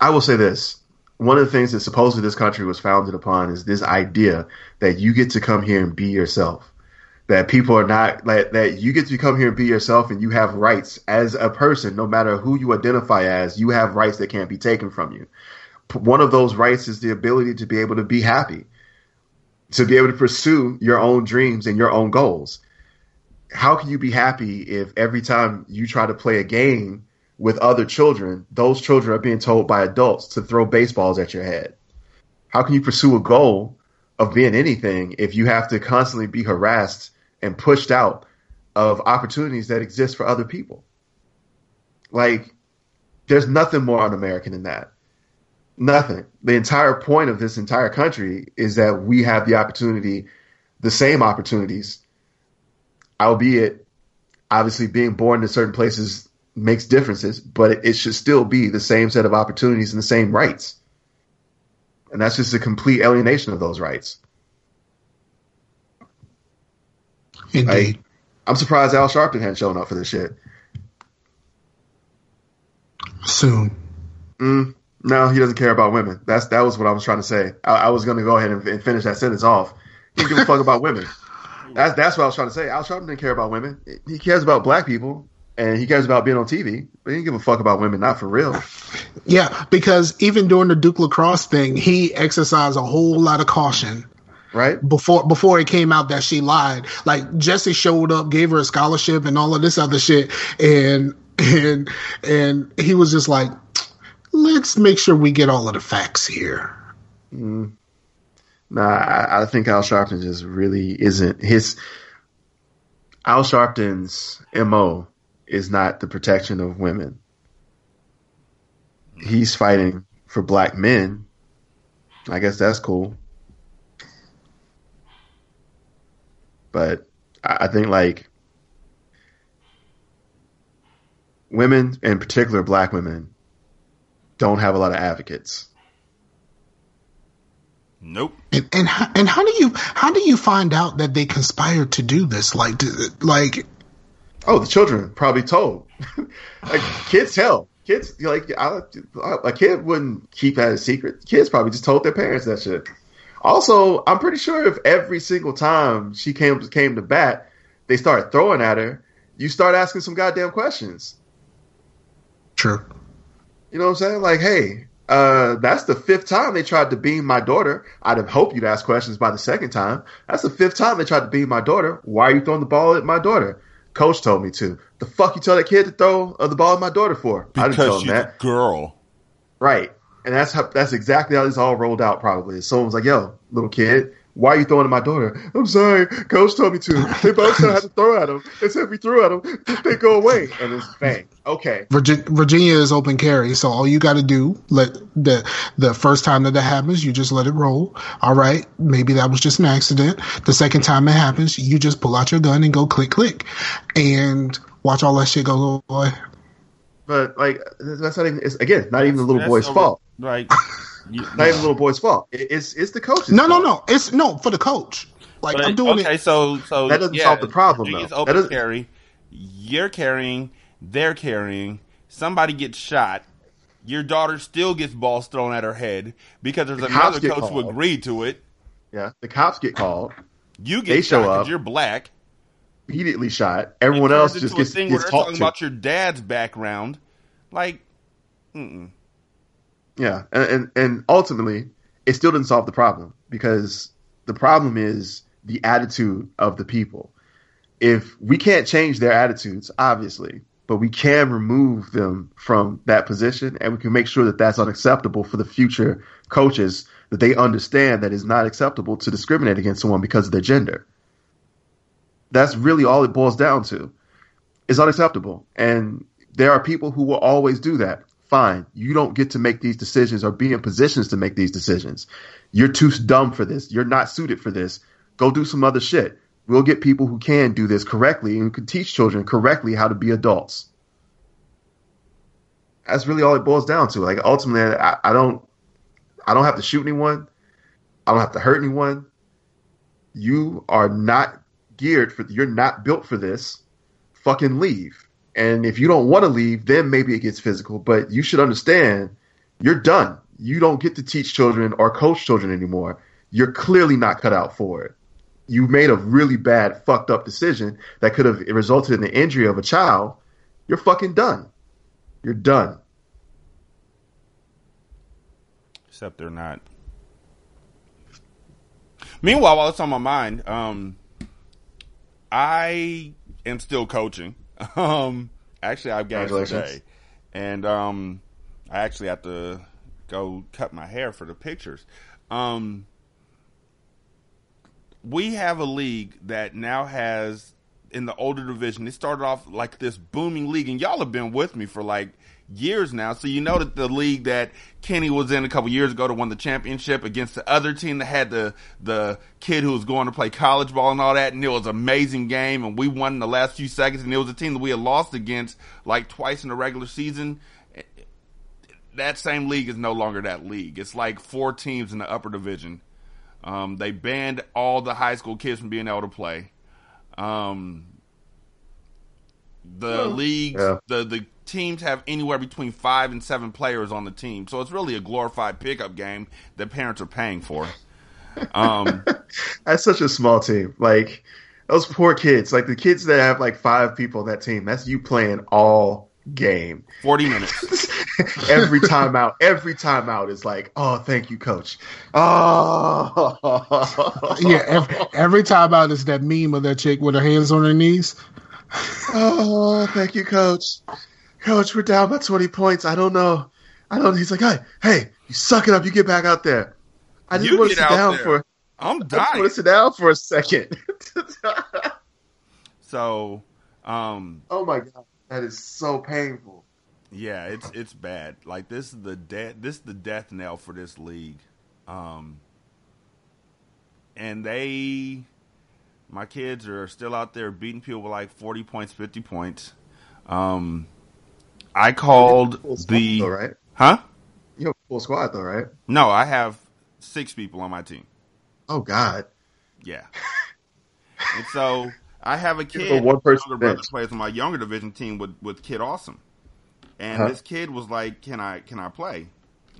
B: I will say this. One of the things that supposedly this country was founded upon is this idea that you get to come here and be yourself. That people are not like that you get to come here and be yourself and you have rights as a person, no matter who you identify as, you have rights that can't be taken from you. One of those rights is the ability to be able to be happy, to be able to pursue your own dreams and your own goals. How can you be happy if every time you try to play a game with other children, those children are being told by adults to throw baseballs at your head. How can you pursue a goal of being anything if you have to constantly be harassed and pushed out of opportunities that exist for other people? Like, there's nothing more un American than that. Nothing. The entire point of this entire country is that we have the opportunity, the same opportunities, albeit obviously being born in certain places makes differences, but it, should still be the same set of opportunities and the same rights. And that's just a complete alienation of those rights.
C: Indeed.
B: Like, I'm surprised Al Sharpton hadn't shown up for this shit.
C: Soon.
B: Mm, no, he doesn't care about women. That's that was what I was trying to say. I, I was going to go ahead and, and finish that sentence off. He didn't give a fuck about women. [LAUGHS] That's that's what I was trying to say. Al Sharpton didn't care about women. He cares about black people and he cares about being on TV, but he didn't give a fuck about women, not for real.
C: Yeah, because even during the Duke lacrosse thing, he exercised a whole lot of caution
B: Right?
C: before before it came out that she lied. Like Jesse showed up, gave her a scholarship and all of this other shit, and and and he was just like, let's make sure we get all of the facts here. Mm.
B: Nah, I, I think Al Sharpton just really isn't his. Al Sharpton's mo is not the protection of women. He's fighting for black men. I guess that's cool. But I I think like women, in particular black women, don't have a lot of advocates.
A: Nope.
C: And and how, and how do you how do you find out that they conspired to do this? Like do- like
B: Oh, the children probably told. [LAUGHS] like kids tell kids like I, a kid wouldn't keep that a secret. Kids probably just told their parents that shit. Also, I'm pretty sure if every single time she came came to bat, they started throwing at her, you start asking some goddamn questions.
C: true.
B: You know what I'm saying? Like, hey, uh, that's the fifth time they tried to beam my daughter. I'd have hoped you'd ask questions by the second time. That's the fifth time they tried to beam my daughter. Why are you throwing the ball at my daughter? Coach told me to. The fuck you tell that kid to throw uh, the ball at my daughter for? I didn't tell
A: Because
B: him that.
A: girl.
B: Right. And that's how, that's exactly how this all rolled out. Probably someone was like, "Yo, little kid, Why are you throwing at my daughter? I'm sorry, coach told me to. They both said I had to throw at him. They said if we threw at him, they go away. And it's bang. Okay.
C: Virgi- Virginia is open carry, so all you got to do let the the first time that that happens, you just let it roll. All right, maybe that was just an accident. The second time it happens, you just pull out your gun and go click click, and watch all that shit go away.
B: But like that's not even. It's, again, not even the little
A: That's
B: boy's
A: over-
B: fault.
A: Like, you,
B: Not even little boy's fault. It- It's it's the coach.
C: No, no,
B: fault.
C: no. It's no for the coach. Like
A: But,
C: I'm doing
A: okay,
C: it.
A: so so
B: That doesn't
A: yeah,
B: solve the problem,
A: Virginia's
B: though.
A: open
B: That doesn't-
A: carry. You're carrying. They're carrying. Somebody gets shot. Your daughter still gets balls thrown at her head because there's
B: The
A: another
B: get
A: coach who agreed to it.
B: Yeah, the cops get called,
A: You
B: They
A: get
B: show
A: shot
B: up.
A: because you're black.
B: immediately shot. Everyone else just
A: into a
B: gets,
A: thing where
B: gets
A: they're
B: talked
A: talking
B: to.
A: about your dad's background. Like, mm-mm.
B: Yeah, and, and and ultimately, it still didn't solve the problem because the problem is the attitude of the people. If we can't change their attitudes, obviously, but we can remove them from that position, and we can make sure that that's unacceptable for the future coaches. That they understand that it's not acceptable to discriminate against someone because of their gender. That's really all it boils down to. It's unacceptable, and there are people who will always do that. Fine, you don't get to make these decisions or be in positions to make these decisions. You're too dumb for this. You're not suited for this. Go do some other shit. We'll get people who can do this correctly and can teach children correctly how to be adults. That's really all it boils down to. Like ultimately, I, I don't, I don't have to shoot anyone. I don't have to hurt anyone. You are not geared for. You're not built for this. Fucking leave. And if you don't want to leave, then maybe it gets physical. But you should understand, you're done. You don't get to teach children or coach children anymore. You're clearly not cut out for it. You made a really bad, fucked up decision that could have resulted in the injury of a child. You're fucking done. You're done.
A: except they're not. Meanwhile, while it's on my mind, um, I am still coaching. [LAUGHS] Um, actually, I've got
B: Congratulations.
A: today, and um, I actually have to go cut my hair for the pictures. Um, we have a league that now has in the older division. It started off like this booming league, and y'all have been with me for like years now. So you know that the league that Kenny was in a couple years ago to win the championship against the other team that had the the kid who was going to play college ball and all that, and it was an amazing game, and we won in the last few seconds, and it was a team that we had lost against like twice in the regular season. That same league is no longer that league. It's like four teams in the upper division. Um, they banned all the high school kids from being able to play. Um, the leagues,
B: Yeah.
A: the the teams have anywhere between five and seven players on the team, so it's really a glorified pickup game that parents are paying for. Um, [LAUGHS]
B: That's such a small team. Like those poor kids. Like the kids that have like five people on that team. That's you playing all game.
A: Forty minutes. [LAUGHS]
B: every time out, every time out is like, oh, thank you, coach. Oh,
C: Yeah, every, every time out is that meme of that chick with her hands on her knees.
B: oh, thank you, coach. Coach, we're down by twenty points. I don't know. I don't. He's like, hey, hey, you suck it up. You get back out there. I just
A: You
B: want to sit down
A: there.
B: for.
A: I'm
B: I just want
A: dying.
B: to sit down for a second. [LAUGHS]
A: So, um,
B: oh my god, that is so painful.
A: Yeah, it's it's bad. Like this is the death this is the death knell for this league. Um and they my kids are still out there beating people with like 40 points, 50 points. Um I called
B: squad,
A: the
B: though, right?
A: Huh?
B: You have a full squad though, right?
A: No, I have 6 people on my team.
B: Oh god.
A: Yeah. and so I have a [LAUGHS] kid.
B: one person
A: brother
B: bench.
A: plays on my younger division team with with Kid Awesome, and
B: Uh-huh.
A: this kid was like, "Can I can I play?"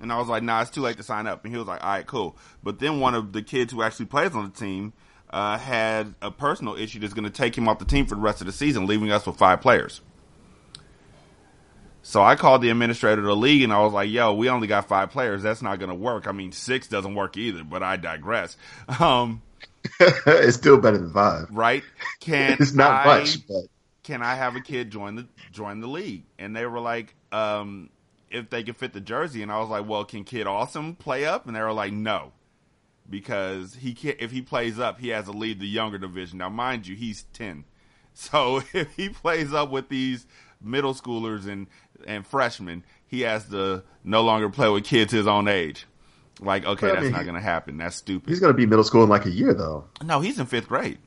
A: And I was like, "Nah, it's too late to sign up." And he was like, "All right, cool." But then one of the kids who actually plays on the team uh, had a personal issue that's going to take him off the team for the rest of the season, leaving us with five players. So I called the administrator of the league and I was like, "Yo, we only got five players. That's not going to work. I mean, six doesn't work either." But I digress. [LAUGHS] Um, [LAUGHS]
B: it's still better than five.
A: right? Can [LAUGHS]
B: It's not
A: I,
B: much, but
A: Can I have a kid join the join the league? And they were like, um, if they could fit the jersey, and I was like, well, can Kid Awesome play up? And they were like, no, because he can if he plays up, he has to lead the younger division. Now, mind you, he's ten, so if he plays up with these middle schoolers and and freshmen, he has to no longer play with kids his own age. Like, okay,
B: But
A: that's
B: mean,
A: not going to happen. That's stupid.
B: He's gonna be middle school in like a year though.
A: no, he's in fifth grade.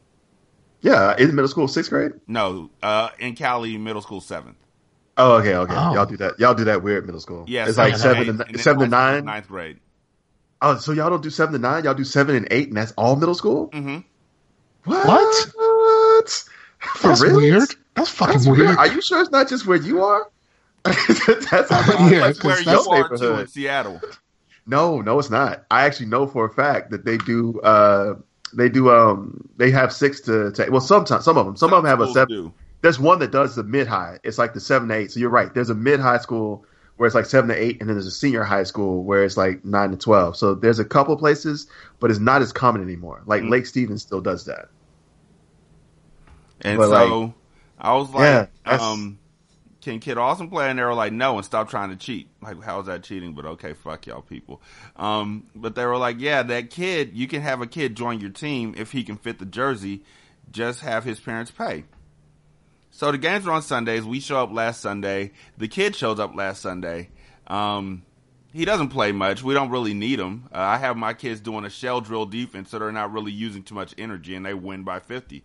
B: Yeah, is in middle school sixth grade?
A: No, uh, in Cali, middle school seventh.
B: Oh, okay, okay.
C: Oh.
B: Y'all do that. Y'all do that weird middle school.
A: Yeah,
B: it's like
A: seventh
B: seven
A: and
B: to
A: eighth,
B: seven to
A: and then high school is
B: nine.
A: ninth grade.
B: Oh, so y'all don't do seven to nine? Y'all do seven and eight, and that's all middle school?
A: Mm-hmm.
B: What?
C: What?
B: What? [LAUGHS] For
C: That's
B: real?
C: weird. That's fucking
B: That's
C: weird.
B: weird. Are you sure it's not just where you are? [LAUGHS] that's [LAUGHS]
C: Yeah,
A: That's where
C: 'cause
A: you
C: that's
A: are too in
B: neighborhood.
A: Seattle.
B: No, no, it's not. I actually know for a fact that they do. uh They do. Um, they have six to, to well, sometimes some of them. Some, of them have a seven.
A: do.
B: There's one that does the mid high. It's like the seven to eight. So you're right. There's a mid high school where it's like seven to eight, and then there's a senior high school where it's like nine to twelve. So there's a couple places, but it's not as common anymore. Like
A: Mm.
B: Lake Stevens still does that.
A: And
B: But,
A: so I was like,
B: that's-
A: um, can Kid Awesome play? And they were like, no, and stop trying to cheat. Like, how is that cheating? But okay, fuck y'all people. Um, but they were like, yeah, that kid, you can have a kid join your team if he can fit the jersey. Just have his parents pay. So the games are on Sundays. We show up last Sunday. The kid shows up last Sunday. Um, he doesn't play much. We don't really need him. Uh, I have my kids doing a shell drill defense, so they're not really using too much energy, and they win by 50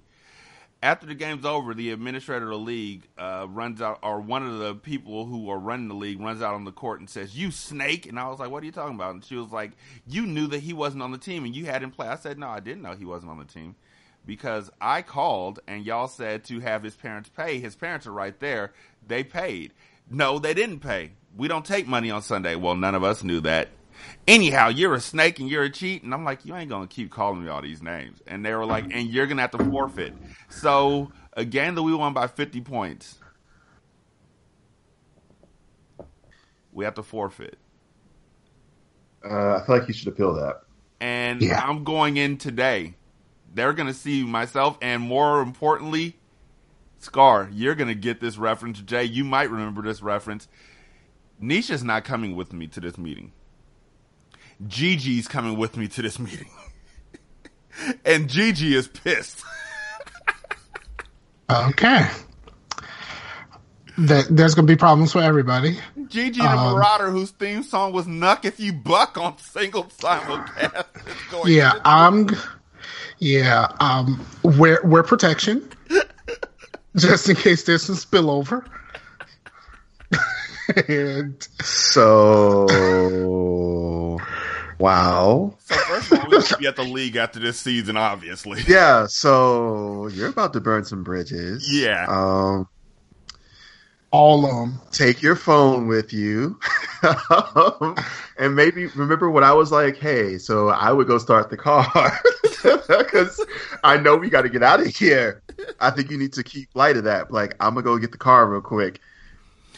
A: after the game's over, the administrator of the league uh, runs out, or one of the people who are running the league runs out on the court and says, "You snake!" And I was like, "What are you talking about?" And she was like, "You knew that he wasn't on the team and you had him play." I said, "No, I didn't know he wasn't on the team because I called and y'all said to have his parents pay. His parents are right there. They paid. No, they didn't pay. We don't take money on Sunday. Well, none of us knew that." Anyhow, you're a snake and you're a cheat. And I'm like, you ain't going to keep calling me all these names. And they were like, and you're going to have to forfeit. So a game that we won by 50 points, we have to forfeit.
B: Uh, I feel like you should appeal that.
A: And
C: Yeah.
A: I'm going in today. They're going to see myself, and more importantly, Scar, you're going to get this reference. Jay, you might remember this reference. Nisha's not coming with me to this meeting. Gigi's coming with me to this meeting. [LAUGHS] and Gigi is pissed. [LAUGHS]
C: Okay. That there's gonna be problems for everybody.
A: Gigi the
C: Um,
A: Marauder, whose theme song was Knuck If You Buck on single simulcast. is
C: Yeah,
A: to-
C: I'm. Yeah, um, wear wear protection, [LAUGHS] just in case there's some spillover. and
B: So, wow.
A: So first of all, we should be at the [LAUGHS] league after this season, obviously.
B: Yeah, so you're about to burn some bridges.
A: Yeah.
B: Um,
C: all of them.
B: take your phone with you. [LAUGHS] and maybe remember what I was like, hey, so I would go start the car. [LAUGHS] Because I know we got to get out of here. I think you need to keep light of that. Like, I'm going to go get the car real quick.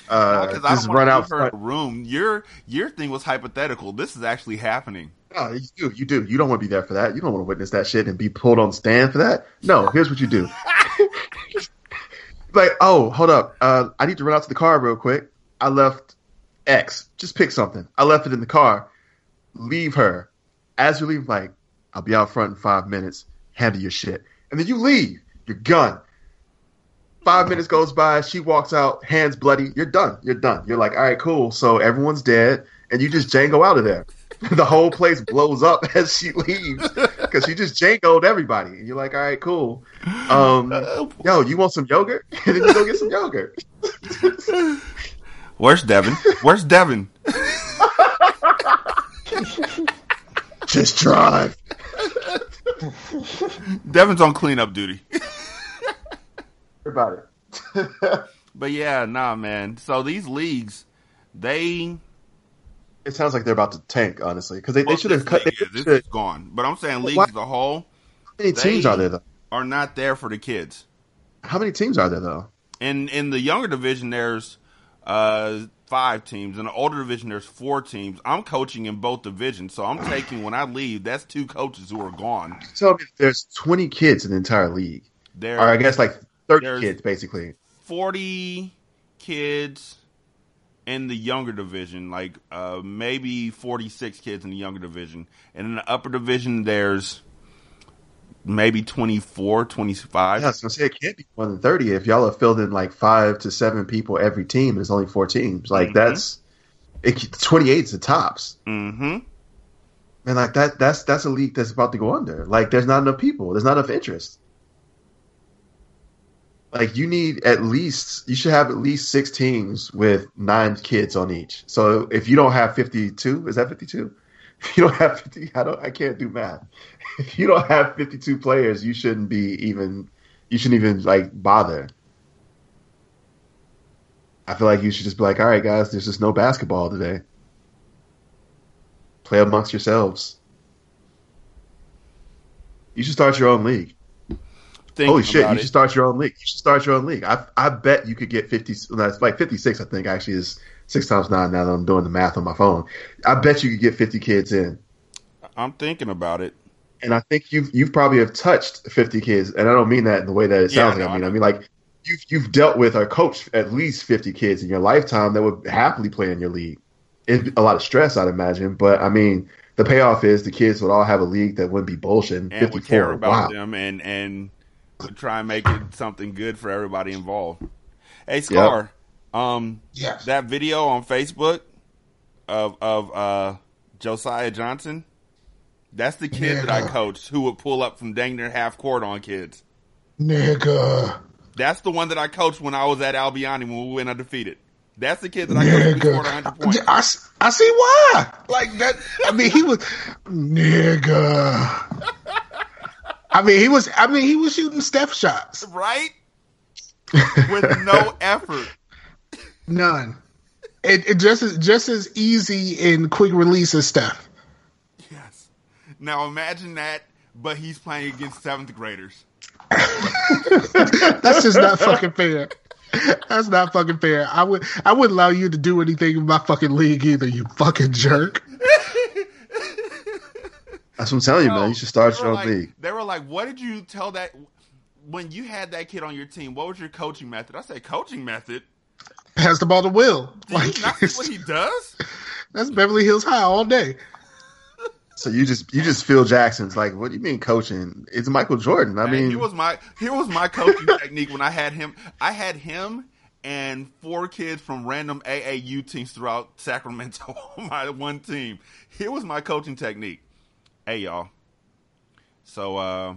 B: Uh,
A: I don't
B: run out.
A: her room. Your your thing was hypothetical. This is actually happening.
B: No, you do. You do. You don't want to be there for that. You don't want to witness that shit and be pulled on stand for that. No, here's what you do. like, oh, hold up. Uh, I need to run out to the car real quick. I left X. Just pick something. I left it in the car. Leave her. As you leave, like, I'll be out front in five minutes. Handle your shit. And then you leave. You're gone. Five minutes goes by. She walks out, hands bloody. You're done. You're done. You're like, all right, cool. So everyone's dead, and you just Django out of there. [LAUGHS] the whole place blows up [LAUGHS] as she leaves because she just Djangoed everybody. And you're like, all right, cool. Um, yo, you want some yogurt? and [LAUGHS] then you go get some yogurt.
A: Where's Devin? Where's Devin?
B: Just drive.
A: Devin's on cleanup duty.
B: About it. [LAUGHS]
A: But yeah, nah, man. So these leagues, they
B: it sounds like they're about to tank, honestly, because they, they should have cut.
A: Is, this is gone. But I'm saying leagues
B: why-
A: as a whole
B: how many teams are there though?
A: are not there for the kids.
B: How many teams are there though?
A: In in the younger division, there's uh, five teams. In the older division, there's four teams. I'm coaching in both divisions, so I'm [SIGHS] taking when I leave. That's two coaches who are gone.
B: Tell me, there's 20 kids in the entire league,
A: There,
B: or I guess like 30
A: There's-
B: kids basically.
A: 40 kids in the younger division, like uh, maybe 46 kids in the younger division. And in the upper division, there's maybe 24, 25.
B: Yeah, I was gonna say it can't be more than thirty if y'all are fielding like five to seven people every team. There's only four teams. Like
A: Mhm.
B: that's it. Twenty eight is the tops.
A: Mm-hmm.
B: Man, like that. That's that's a league that's about to go under. Like there's not enough people. There's not enough interest. Like you need at least you should have at least six teams with nine kids on each. So if you don't have fifty two, is that fifty two? [LAUGHS] If you don't have fifty, I don't. I can't do math. [LAUGHS] If you don't have fifty two players, you shouldn't be even. You shouldn't even like bother. I feel like you should just be like, all right, guys, there's just no basketball today. Play amongst yourselves. You should start your own league.
A: Thinking
B: Holy shit, you
A: it,
B: should start your own league. You should start your own league. I I bet you could get 50, that's like 56, I think, actually, is six times nine now that I'm doing the math on my phone. I bet you could get 50 kids in.
A: I'm thinking about it.
B: And I think you've, you've probably have touched 50 kids. And I don't mean that in the way that it
A: Yeah,
B: sounds
A: no,
B: I mean.
A: I
B: I mean, like, you've, you've dealt with or coached at least 50 kids in your lifetime that would happily play in your league. It's a lot of stress, I'd imagine. But, I mean, the payoff is the kids would all have a league that wouldn't be bullshit.
A: And we
B: 54.
A: care about
B: wow.
A: them and, and try and make it something good for everybody involved. Hey, Scar, um,
C: Yes.
A: that video on Facebook of of uh, Josiah Johnson, that's the kid that I coached who would pull up from dang near half court on kids.
C: Nigga.
A: That's the one that I coached when I was at Albioni when we went undefeated. That's the kid that I coached scored 100
C: Nigga.
A: points.
C: I, s- I see why. Like that. I mean, he was. Nigga. I mean, he was. I mean, he was shooting Steph shots.
A: Right? With no effort.
C: None. It, it just as just as easy and quick release as Steph.
A: Yes. Now imagine that, but he's playing against seventh graders. [LAUGHS]
C: That's just not fucking fair. That's not fucking fair. I would I wouldn't allow you to do anything in my fucking league either. You fucking jerk.
B: That's what I'm telling you, man. You should start your own
A: like,
B: league.
A: They were like, "What did you tell that when you had that kid on your team? What was your coaching method?" I said, "Coaching method.
C: Pass the ball to Will.
A: Do
C: Like
A: you not see what he [LAUGHS] does?
C: that's Beverly Hills High all day.
B: So you just you just Phil Jackson's like, what do you mean coaching? It's Michael Jordan. I
A: Hey,
B: mean,
A: here was my here was my coaching [LAUGHS] technique when I had him. I had him and four kids from random AAU teams throughout Sacramento [LAUGHS] on my one team. Here was my coaching technique. Hey y'all. So uh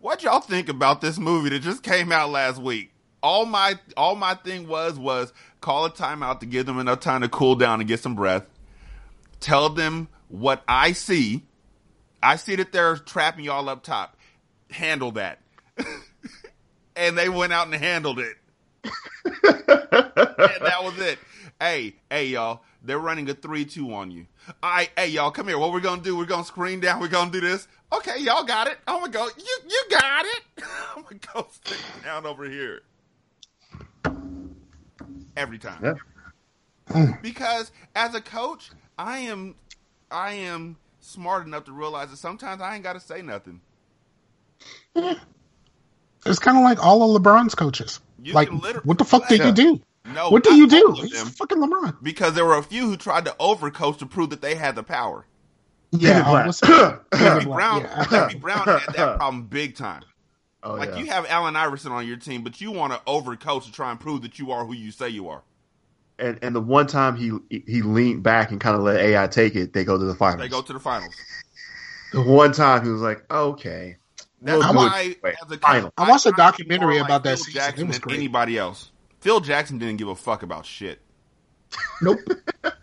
A: what y'all think about this movie that just came out last week? All my all my thing was was call a timeout to give them enough time to cool down and get some breath. Tell them what I see. I see that they're trapping y'all up top. Handle that. [LAUGHS] and they went out and handled it. [LAUGHS] and that was it. Hey, hey, y'all. They're running a 3 2 on you. All right, hey, y'all, come here. What we're going to do, we're going to screen down. We're going to do this. Okay, y'all got it. Oh, I'm going to go. You, you got it. I'm going to go sit down over here. Every time
B: yeah.
A: because as a coach, I am I am smart enough to realize that sometimes I ain't got to say nothing.
C: It's kind of like all of LeBron's coaches.
A: You
C: like,
A: liter-
C: what the fuck did
B: Yeah.
C: you do?
A: No,
C: What do you do? He's fucking LeBron.
A: because there were a few who tried to overcoach to prove that they had the power.
C: Yeah,
B: Black.
C: honestly.
A: Debbie
C: Black,
A: Brown,
C: yeah.
A: Brown had that [LAUGHS] problem big time.
B: oh,
A: Like
B: yeah.
A: you have Allen Iverson on your team, but you want to overcoach to try and prove that you are who you say you are.
B: and and the one time he he leaned back and kind of let AI take it, they go to the finals.
A: They go to the finals.
B: the one time he was like, okay,
A: That's
B: we'll
A: why, as a
B: final.
C: I watched a
A: I'm
C: documentary
A: more
C: about that season.
A: Jackson
C: It was great.
A: anybody else. Phil Jackson didn't give a fuck about shit.
C: Nope. [LAUGHS]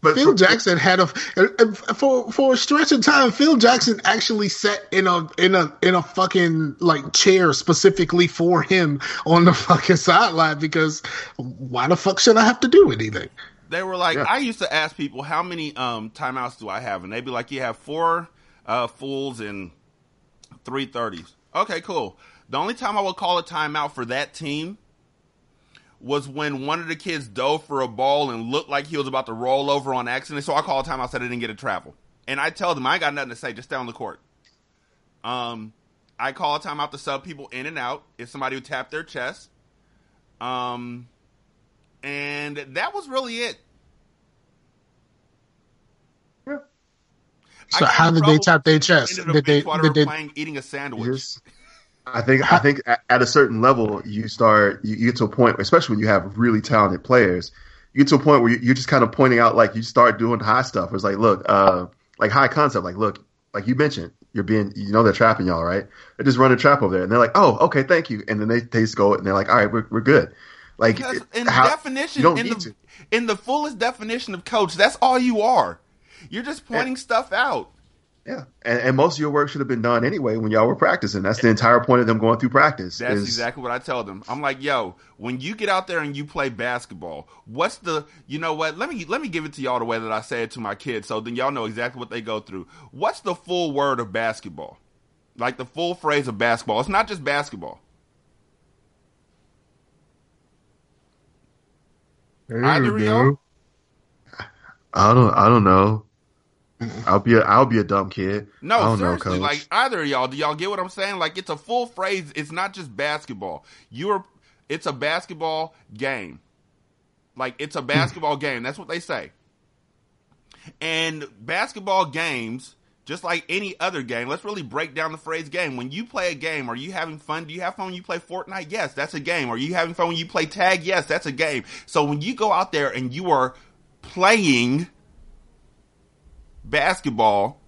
B: But
C: Phil Jackson had a for for a stretch of time. Phil Jackson actually sat in a in a in a fucking like chair specifically for him on the fucking sideline because why the fuck should I have to do anything?
A: They were like,
B: Yeah.
A: I used to ask people how many um, timeouts do I have, and they'd be like, you have four uh, fools and three thirties. Okay, cool. The only time I would call a timeout for that team was when one of the kids dove for a ball and looked like he was about to roll over on accident. So I call a timeout said I didn't get a travel. And I tell them I got nothing to say, just stay on the court. Um, I call a timeout to sub people in and out if somebody would tap their chest. Um, and that was really it.
C: So how
A: in
C: did they tap their chest?
A: Ended up
C: Did they?
A: being while
C: Did
A: they
C: they?
A: playing eating a sandwich.
B: You just- I think I think at, a certain level you start you, get to a point, especially when you have really talented players, you get to a point where you, you're just kind of pointing out like you start doing high stuff. It's like look, uh, like high concept, like look, like you mentioned, you're being you know they're trapping y'all, right? They just run a trap over there, and they're like, oh, okay, thank you, and then they they just go and they're like, all right, we're we're good. Like
A: Because in the
B: how-
A: definition,
B: you don't
A: in
B: need
A: the
B: to.
A: in the fullest definition of coach, that's all you are. You're just pointing stuff out.
B: Yeah, and, and most of your work should have been done anyway when y'all were practicing. That's the entire point of them going through practice.
A: That's
B: is-
A: exactly what I tell them. I'm like, yo, when you get out there and you play basketball, what's the you know what? Let me let me give it to y'all the way that I say it to my kids, so then y'all know exactly what they go through. What's the full word of basketball? Like the full phrase of basketball. It's not just basketball. Either of y'all?
B: I don't. I don't know. [LAUGHS] I'll be. A, I'll be a dumb kid.
A: No,
B: know,
A: seriously,
B: coach.
A: like either of y'all, do y'all get what I'm saying? Like it's a full phrase. It's not just basketball. You're, it's a basketball game. Like it's a hmm. basketball game. That's what they say. And basketball games, just like any other game, let's really break down the phrase game. When you play a game, are you having fun? Do you have fun when you play Fortnite? Yes, that's a game. Are you having fun when you play tag? Yes, that's a game. So when you go out there and you are playing basketball,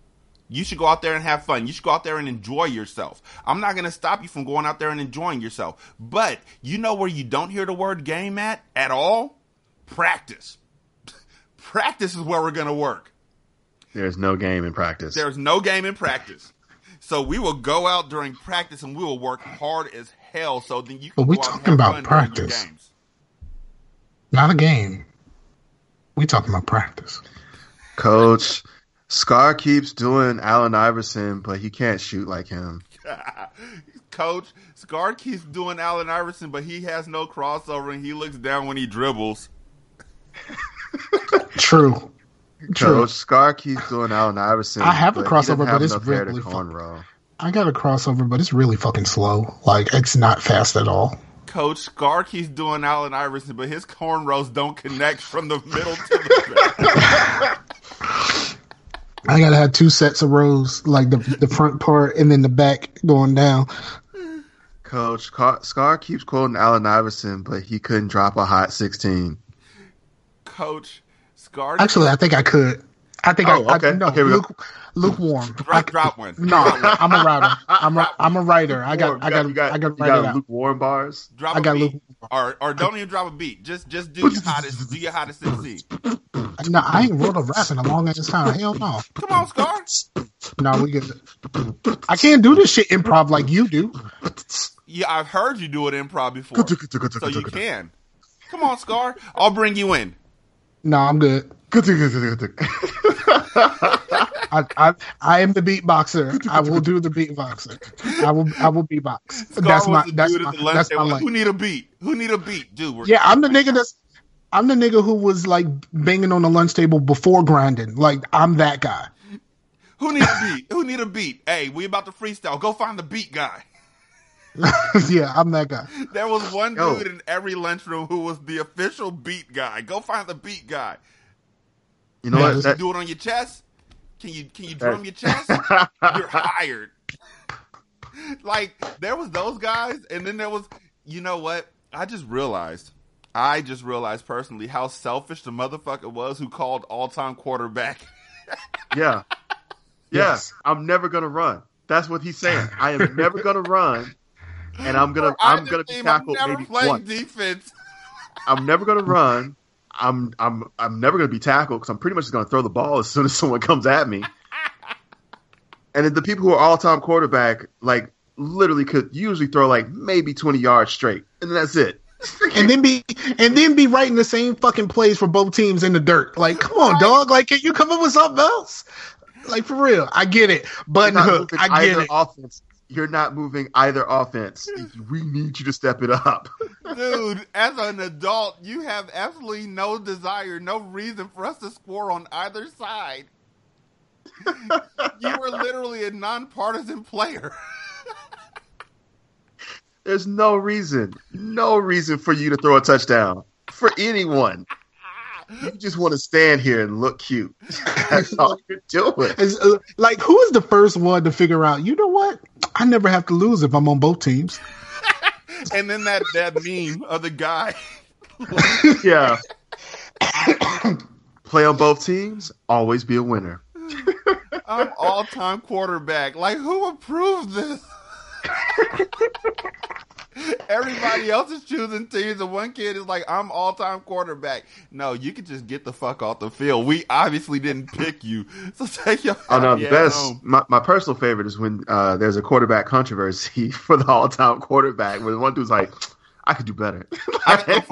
A: you should go out there and have fun. You should go out there and enjoy yourself. I'm not going to stop you from going out there and enjoying yourself. But you know where you don't hear the word game at at all? Practice. [LAUGHS] Practice is where we're going to work.
B: There's no game in practice.
A: There's no game in practice. So we will go out during practice and we will work hard as hell so then you can
C: But we
A: go out and
C: talking about
A: fun during your
C: practice.
A: games.
C: Not a game. We talking about practice.
B: Coach Scar keeps doing Allen Iverson, but he can't shoot like him. [LAUGHS]
A: Coach, Scar keeps doing Allen Iverson, but he has no crossover and he looks down when he dribbles. [LAUGHS]
C: True. True.
B: Coach Scar keeps doing Allen Iverson.
C: I have a
B: but he
C: crossover,
B: have
C: but it's
B: enough hair to
C: really fuck-
B: cornrow.
C: I got a crossover, but it's really fucking slow. Like it's not fast at all.
A: Coach Scar keeps doing Allen Iverson, but his cornrows don't connect from the middle to the back. [LAUGHS]
C: I gotta have two sets of rows, like the the front part and then the back going down.
B: Coach Scar, Scar keeps quoting Allen Iverson, but he couldn't drop a hot 16.
A: Coach Scar.
C: Actually, I think I could. I think
B: Oh,
C: I,
B: okay.
C: I no
B: Okay, we go.
C: luke, lukewarm. I
A: drop,
C: c-
A: drop one.
C: No, I'm a writer. I'm a, I'm a writer. I got
B: Or
C: I got
B: you got,
C: I got
B: you
C: to
B: got
C: out.
B: lukewarm bars.
A: Drop
C: I
A: a
C: got
A: beat,
C: Luke-
A: or or don't even drop a beat. Just just do your hottest, do your hottest MC.
C: No, I ain't wrote a rap in a long ass time. Hell no.
A: Come on, Scar.
C: No, we get. I can't do this shit improv like you do.
A: Yeah, I've heard you do it improv before, so you can. Come on, Scar. I'll bring you in.
C: No, I'm good. [LAUGHS] I, I I am the beatboxer. I will do the beatboxer. I will I will beatbox.
A: Scar
C: That's my that's my,
A: at the
C: that's my
A: table.
C: lane.
A: Who need a beat? Who need a beat, dude? We're,
C: Yeah, I'm the nigga that's I'm the nigga who was like banging on the lunch table before grinding. Like I'm that guy.
A: Who need a beat? Who need a beat? Hey, we about to freestyle. Go find the beat guy. [LAUGHS] [LAUGHS]
C: yeah, I'm that guy.
A: There was one
B: Yo.
A: dude in every lunchroom who was the official beat guy. Go find the beat guy.
B: You know
C: Yeah,
B: what?
C: this-
B: That-
A: Do it on your chest. Can you can you drum your chest? [LAUGHS] You're hired. Like there was those guys, and then there was you know what? I just realized. I just realized personally how selfish the motherfucker was who called all time quarterback. [LAUGHS]
B: yeah. Yeah.
C: Yes.
B: I'm never going to run. That's what he's saying. I am never going to run. And I'm gonna, I'm gonna be tackled
A: I'm never
B: maybe
A: playing
B: once.
A: defense.
B: I'm never gonna run. I'm, I'm, I'm never gonna be tackled because I'm pretty much just gonna throw the ball as soon as [LAUGHS] someone comes at me. [LAUGHS] and then the people who are all-time quarterback, like, literally could usually throw like maybe 20 yards straight, and that's it. [LAUGHS]
C: And then be and then be writing the same fucking plays for both teams in the dirt. Like, come on, dog. Like, can you come up with something else? Like for real. I get it. Button hook. I get it.
B: offense. You're not moving either offense. We need you to step it up. [LAUGHS]
A: Dude, as an adult, you have absolutely no desire, no reason for us to score on either side. you were literally a nonpartisan player.
B: There's no reason, no reason for you to throw a touchdown. for anyone. You just want to stand here and look cute. [LAUGHS] That's all you're doing.
C: It's, uh, like, who is the first one to figure out? You know what? I never have to lose if I'm on both teams. [LAUGHS]
A: And then that that meme of the guy. [LAUGHS]
B: Yeah. [COUGHS] Play on both teams, always be a winner.
A: I'm all time quarterback. Like who approved this? [LAUGHS] Everybody else is choosing teams, and one kid is like, "I'm all time quarterback." No, you can just get the fuck off the field. We obviously didn't pick you, [LAUGHS] so take your.
B: Oh no, [LAUGHS] the best. My, my personal favorite is when uh, there's a quarterback controversy for the all-time quarterback. When one dude's like, "I could do better.
A: I can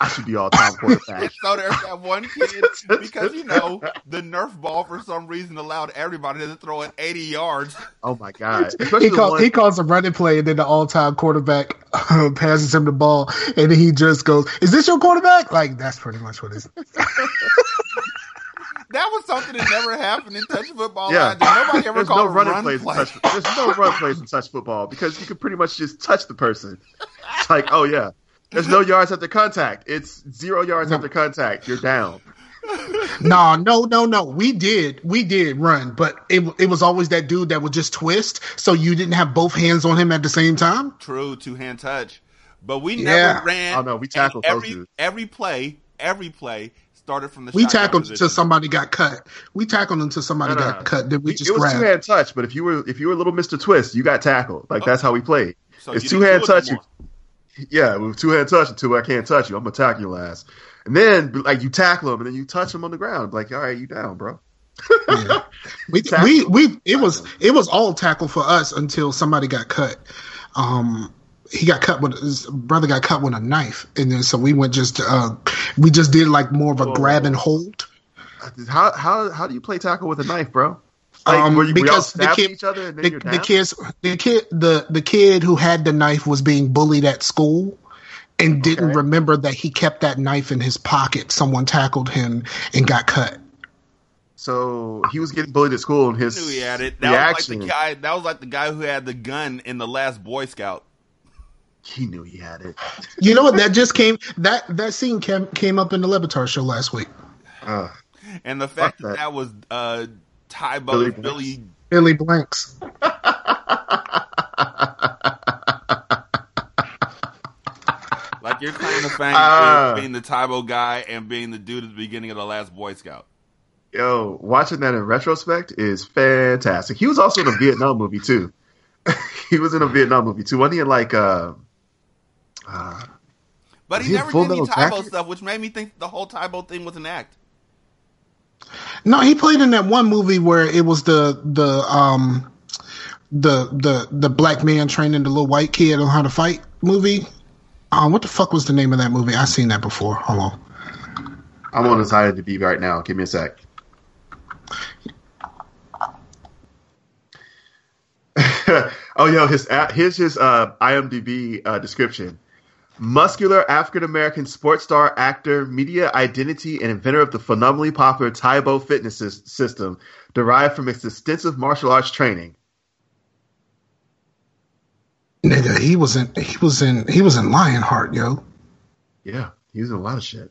A: go farther than you.
B: I should be all-time quarterback." [LAUGHS]
A: So there's that one kid because you know the Nerf ball for some reason allowed everybody to throw it 80 yards.
B: Oh my god! [LAUGHS] Especially
C: He,
B: the
C: call,
B: one-
C: he calls a running play, and then the all-time quarterback uh, passes him the ball, and then he just goes, "Is this your quarterback?" Like that's pretty much what it is. [LAUGHS]
A: That was something that never happened in touch football.
B: Yeah.
A: Nobody ever
B: There's
A: called
B: no
A: a
B: running
A: run
B: plays
A: play.
B: in touch. There's no run plays in touch football because you can pretty much just touch the person. It's like, oh yeah, there's no yards after contact. It's zero yards after contact. You're down. [LAUGHS]
C: no, no, no, no. We did, we did run, but it it was always that dude that would just twist, so you didn't have both hands on him at the same time.
A: True two hand touch, but we
C: Yeah.
A: never ran.
B: Oh, no, we
A: and
B: tackled those
A: every
B: dudes.
A: every play. Every play started from the.
C: We tackled
A: position.
C: until somebody got cut. We tackled until somebody
B: No, no,
C: got
B: no.
C: cut. Then we just
B: it was two hand touch, but if you were if you were little Mister Twist, you got tackled. Like oh. that's how we played.
A: So
B: it's two hand
A: do it
B: touch. Yeah, with two hand touch until I can't touch you. I'm gonna tackle your ass. And then like you tackle him, and then you touch him on the ground. Like, all right, you down, bro.
C: Yeah. [LAUGHS] We, we we it was it was all tackle for us until somebody got cut. Um, he got cut with his brother got cut with a knife, and then so we went just uh we just did like more of a
B: Whoa.
C: grab and hold.
B: How how how do you play tackle with a knife, bro? Like,
C: Um,
B: were you, were
C: because the kid-
B: each other and then
C: The, the
B: down?
C: kids the kid the the kid who had the knife was being bullied at school. And didn't
B: Okay.
C: remember that he kept that knife in his pocket. Someone tackled him and got cut.
B: So he was getting bullied at school, and his
A: knew he had it. That
B: reaction.
A: was like the guy. That was like the guy who had the gun in the last Boy Scout.
B: he knew he had it.
C: You know what? That just came. That that scene came came up in the Levitar show last week.
B: Uh,
A: And the fact that
B: that.
A: that was uh, Tae
B: Bo
A: Billy Billy,
C: Billy Blanks. [LAUGHS]
A: like your claim to fame
B: Ah.
A: is being the Tae Bo guy and being the dude at the beginning of the last Boy Scout.
B: yo, watching that in retrospect is fantastic. He was also in a Vietnam movie too. [LAUGHS] he was in a Vietnam movie too. Wasn't he in like uh, uh
A: But he never did any Tae
B: Bo
A: stuff, which made me think the whole Tae Bo thing was an act.
C: No, he played in that one movie where it was the the um the the the black man training the little white kid on how to fight movie. Um, what the fuck was the name of that movie? I seen that before. Hold on.
B: I'm on his IMDb right now. Give me a sec. [LAUGHS] oh, yo, his here's his uh, IMDb uh, description: muscular African American sports star, actor, media identity, and inventor of the phenomenally popular Tae Bo fitness system, derived from his extensive martial arts training.
C: Nigga, he was in he was in he was in Lionheart, yo.
B: Yeah, he was in a lot of shit.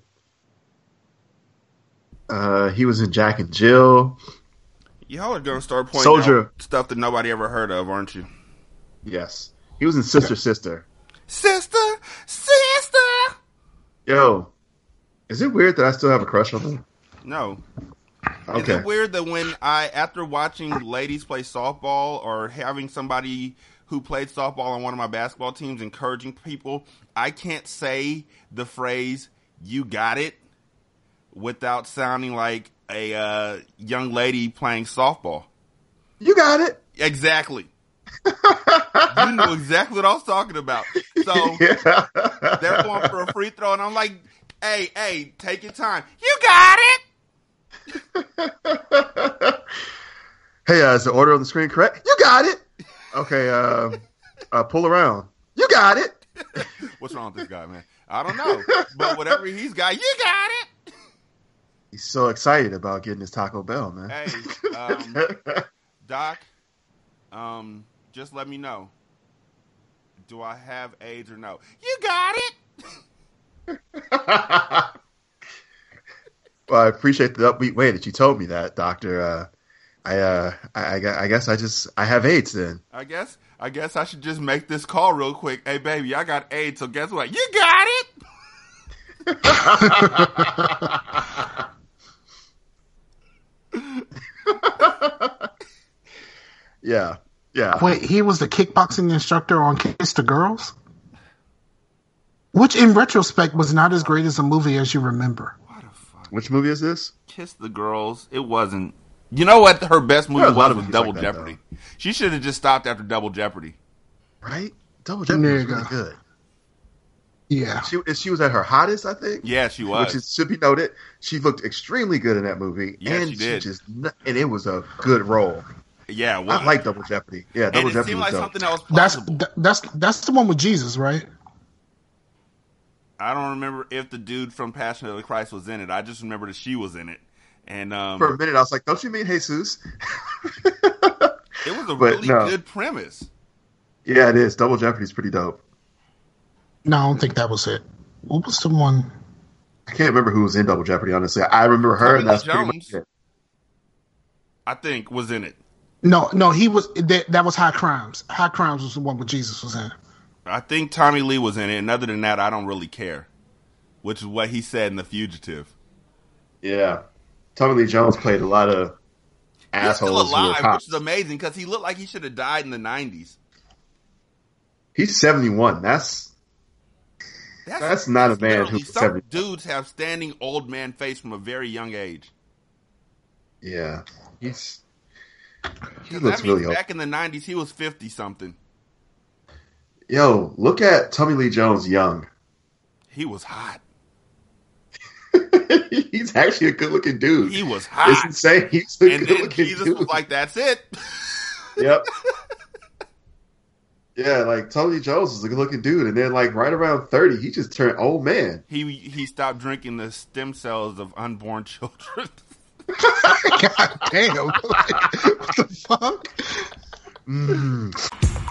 B: Uh, he was in Jack and Jill.
A: Y'all are gonna start pointing
B: Soldier.
A: out stuff that nobody ever heard of, aren't you?
B: Yes, he was in Sister Sister.
A: Sister, sister.
B: Yo, is it weird that I still have a crush on him?
A: No.
B: Okay.
A: Is it weird that when I, after watching ladies play softball or having somebody who played softball on one of my basketball teams encouraging people, I can't say the phrase "you got it" without sounding like a uh, young lady playing softball.
B: You got it.
A: Exactly. You knew exactly what I was talking about. So [LAUGHS]
B: Yeah.
A: they're going for a free throw, and I'm like, "Hey, hey, take your time. You got it." [LAUGHS]
B: hey, uh, is the order on the screen correct? You got it. Okay. Uh, uh, pull around. You got it. [LAUGHS]
A: What's wrong with this guy, man? I don't know, but whatever he's got, you got it.
B: He's so excited about getting his Taco Bell, man.
A: Hey, um, Doc, um, just let me know. Do I have AIDS or no? You got it. [LAUGHS]
B: Well, I appreciate the upbeat way that you told me that, Doctor. Uh, I, uh, I, I I guess I just I have AIDS then.
A: I guess I guess I should just make this call real quick. Hey baby, I got AIDS, so guess what? You got it. [LAUGHS]
B: Yeah, yeah.
C: Wait, he was the kickboxing instructor on Kiss the Girls? Which, in retrospect, was not as great as a movie as you remember.
A: What the fuck?
B: Which movie is this?
A: Kiss the girls. It wasn't. You know what? Her best movie
B: There are a lot
A: was was Double
B: like that,
A: Jeopardy. She should have just stopped after Double Jeopardy.
B: Right? Double Jeopardy was
C: Nigga.
B: really good.
C: Yeah.
B: She she was at her hottest, I think.
A: Yeah, she was.
B: Which is, should be noted. She looked extremely good in that movie,
A: Yes,
B: and
A: she did.
B: just and it was a good role.
A: Yeah, it.
B: I like Double Jeopardy. Yeah,
A: and
B: Double
A: it
B: Jeopardy
A: seemed
B: was
A: like
B: dope.
A: something that was
C: That's that's that's the one with Jesus, right?
A: I don't remember if the dude from Passion of the Christ was in it. I just remember that she was in it, and um,
B: For a minute, I was like, "Don't you mean Jesus?" [LAUGHS]
A: it was a
B: but
A: really
B: no.
A: good premise.
B: yeah, it is. Double Jeopardy's pretty dope.
C: No, I don't think that was it. What was the one?
B: I can't remember who was in Double Jeopardy. Honestly, I remember her,
A: Tommy
B: and that's
A: Lee
B: pretty
A: Jones.
B: much it.
A: I think was in it.
C: No, no, he was that, that was High Crimes. High Crimes was the one with Jesus was in.
A: I think Tommy Lee was in it, and other than that, I don't really care. Which is what he said in The Fugitive.
B: Yeah, Tommy Lee Jones played a lot of
A: He's
B: assholes
A: still
B: who were
A: alive,
B: cops.
A: which is amazing because he looked like he should have died in the nineties.
B: He's seventy one. That's That's not a man
A: literally-
B: who's
A: Some
B: 70.
A: dudes have standing old man face from a very young age.
B: yeah. He's he looks really
A: back in the nineties, he was fifty something.
B: Yo, look at Tommy Lee Jones young.
A: He was hot. [LAUGHS]
B: He's actually a good looking dude.
A: He was hot.
B: it's insane. He's a
A: And
B: good
A: then
B: looking
A: Jesus
B: dude.
A: was like, "That's it." [LAUGHS]
B: yep. Yeah, like Tony Jones was a good looking dude, and then like right around thirty, he just turned old man.
A: he he stopped drinking the stem cells of unborn [LAUGHS] children. [LAUGHS]
C: God damn! [LAUGHS] what the fuck?
B: Mm.